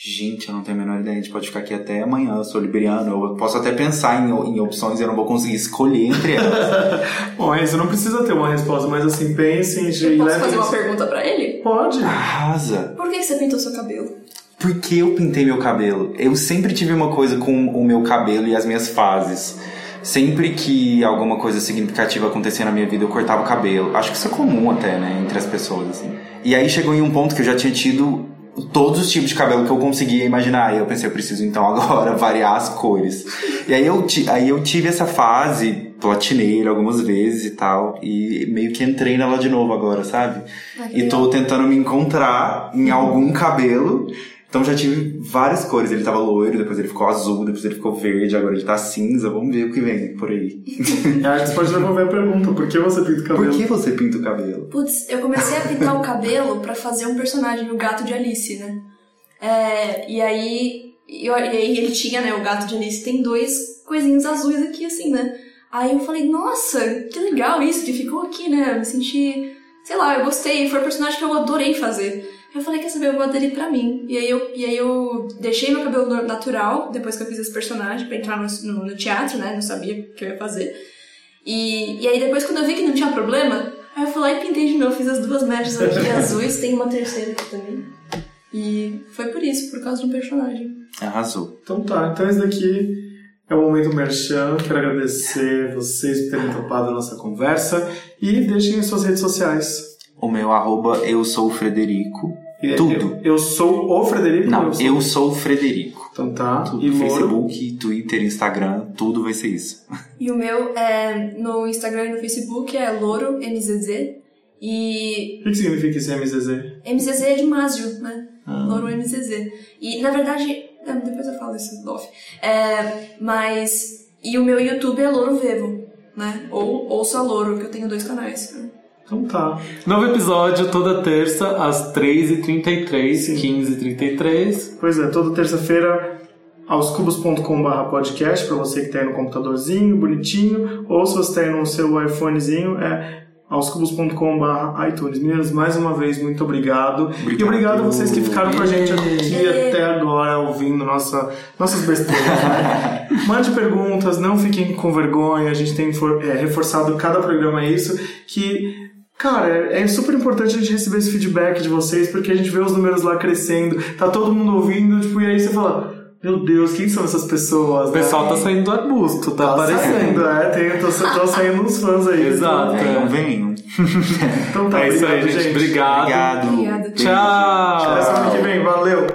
Gente, eu não tenho a menor ideia. A gente pode ficar aqui até amanhã. Eu sou liberiano. Eu posso até pensar em, em opções e eu não vou conseguir escolher entre elas. Bom, aí você não precisa ter uma resposta, mas assim, pensem e Eu posso levem fazer uma pergunta pra ele? Pode. Arrasa. Por que que você pintou seu cabelo? Por que eu pintei meu cabelo? Eu sempre tive uma coisa com o meu cabelo e as minhas fases. Sempre que alguma coisa significativa acontecia na minha vida, eu cortava o cabelo. Acho que isso é comum até, né, entre as pessoas, assim. E aí chegou em um ponto que eu já tinha tido todos os tipos de cabelo que eu conseguia imaginar. E eu pensei, eu preciso então agora variar as cores. E aí eu, aí eu tive essa fase, platinei algumas vezes e tal. E meio que entrei nela de novo agora, sabe? Ah, E tô tentando me encontrar em algum cabelo. Então já tive várias cores. Ele tava loiro, depois ele ficou azul, depois ele ficou verde, agora ele tá cinza. Vamos ver o que vem por aí. Acho que você pode devolver a pergunta. Por que você pinta o cabelo? Por que você pinta o cabelo? Putz, eu comecei a pintar o cabelo pra fazer um personagem, o gato de Alice, né? É, e aí, eu- e aí ele tinha, né, o gato de Alice tem dois coisinhos azuis aqui, assim, né? Aí eu falei, nossa, que legal isso, que ficou aqui, né? Eu me senti, sei lá, eu gostei, foi um personagem que eu adorei fazer. Eu falei, quer saber, eu vou aderir pra mim. E aí eu, e aí eu deixei meu cabelo natural, depois que eu fiz esse personagem, pra entrar no, no, no teatro, né? Não sabia o que eu ia fazer. E, e aí depois quando eu vi que não tinha problema, aí eu fui lá e pintei de novo, fiz as duas mechas aqui azuis, tem uma terceira aqui também. E foi por isso, por causa de um personagem. Arrasou. Então tá, então esse daqui é o momento merchan. Quero agradecer vocês por terem topado a nossa conversa e deixem as suas redes sociais. O meu arroba eu sou o Frederico. E- Tudo. Eu, eu sou o Frederico. Não, sou- eu sou o Frederico. Então tá. Tudo. E. Facebook, Twitter, Instagram, tudo vai ser isso. E o meu é no Instagram e no Facebook é Louro MZZ. E O que que significa esse MZZ? MZZ é de Másio, né? Ah. Louro MZZ. E na verdade, é, depois eu falo isso off. É, mas. E o meu YouTube é Louro Vevo, né? Ou Ouça Louro, que eu tenho dois canais. né? Então tá. Novo episódio toda terça, às 3h33, 15h33. Pois é, toda terça-feira aoscubos.com.br podcast para você que tá aí no computadorzinho, bonitinho, ou se você aí no seu iPhonezinho, é aoscubos.com.br iTunes. Meninas, mais uma vez, muito obrigado. E obrigado a vocês que ficaram com a gente aqui até agora, ouvindo nossa, nossas besteiras. né? Mande perguntas, não fiquem com vergonha. A gente tem é, reforçado cada programa isso, que... Cara, é super importante a gente receber esse feedback de vocês, porque a gente vê os números lá crescendo, tá todo mundo ouvindo, tipo, e aí você fala, meu Deus, quem são essas pessoas? O pessoal tá saindo do arbusto, tá, Tá aparecendo. saindo, é, tem, tô, tô saindo uns fãs aí. Exato. Venham, venham. Então tá, É isso aí, obrigado, gente. Obrigado. Obrigado. Obrigada. Tchau. Até semana que vem, valeu!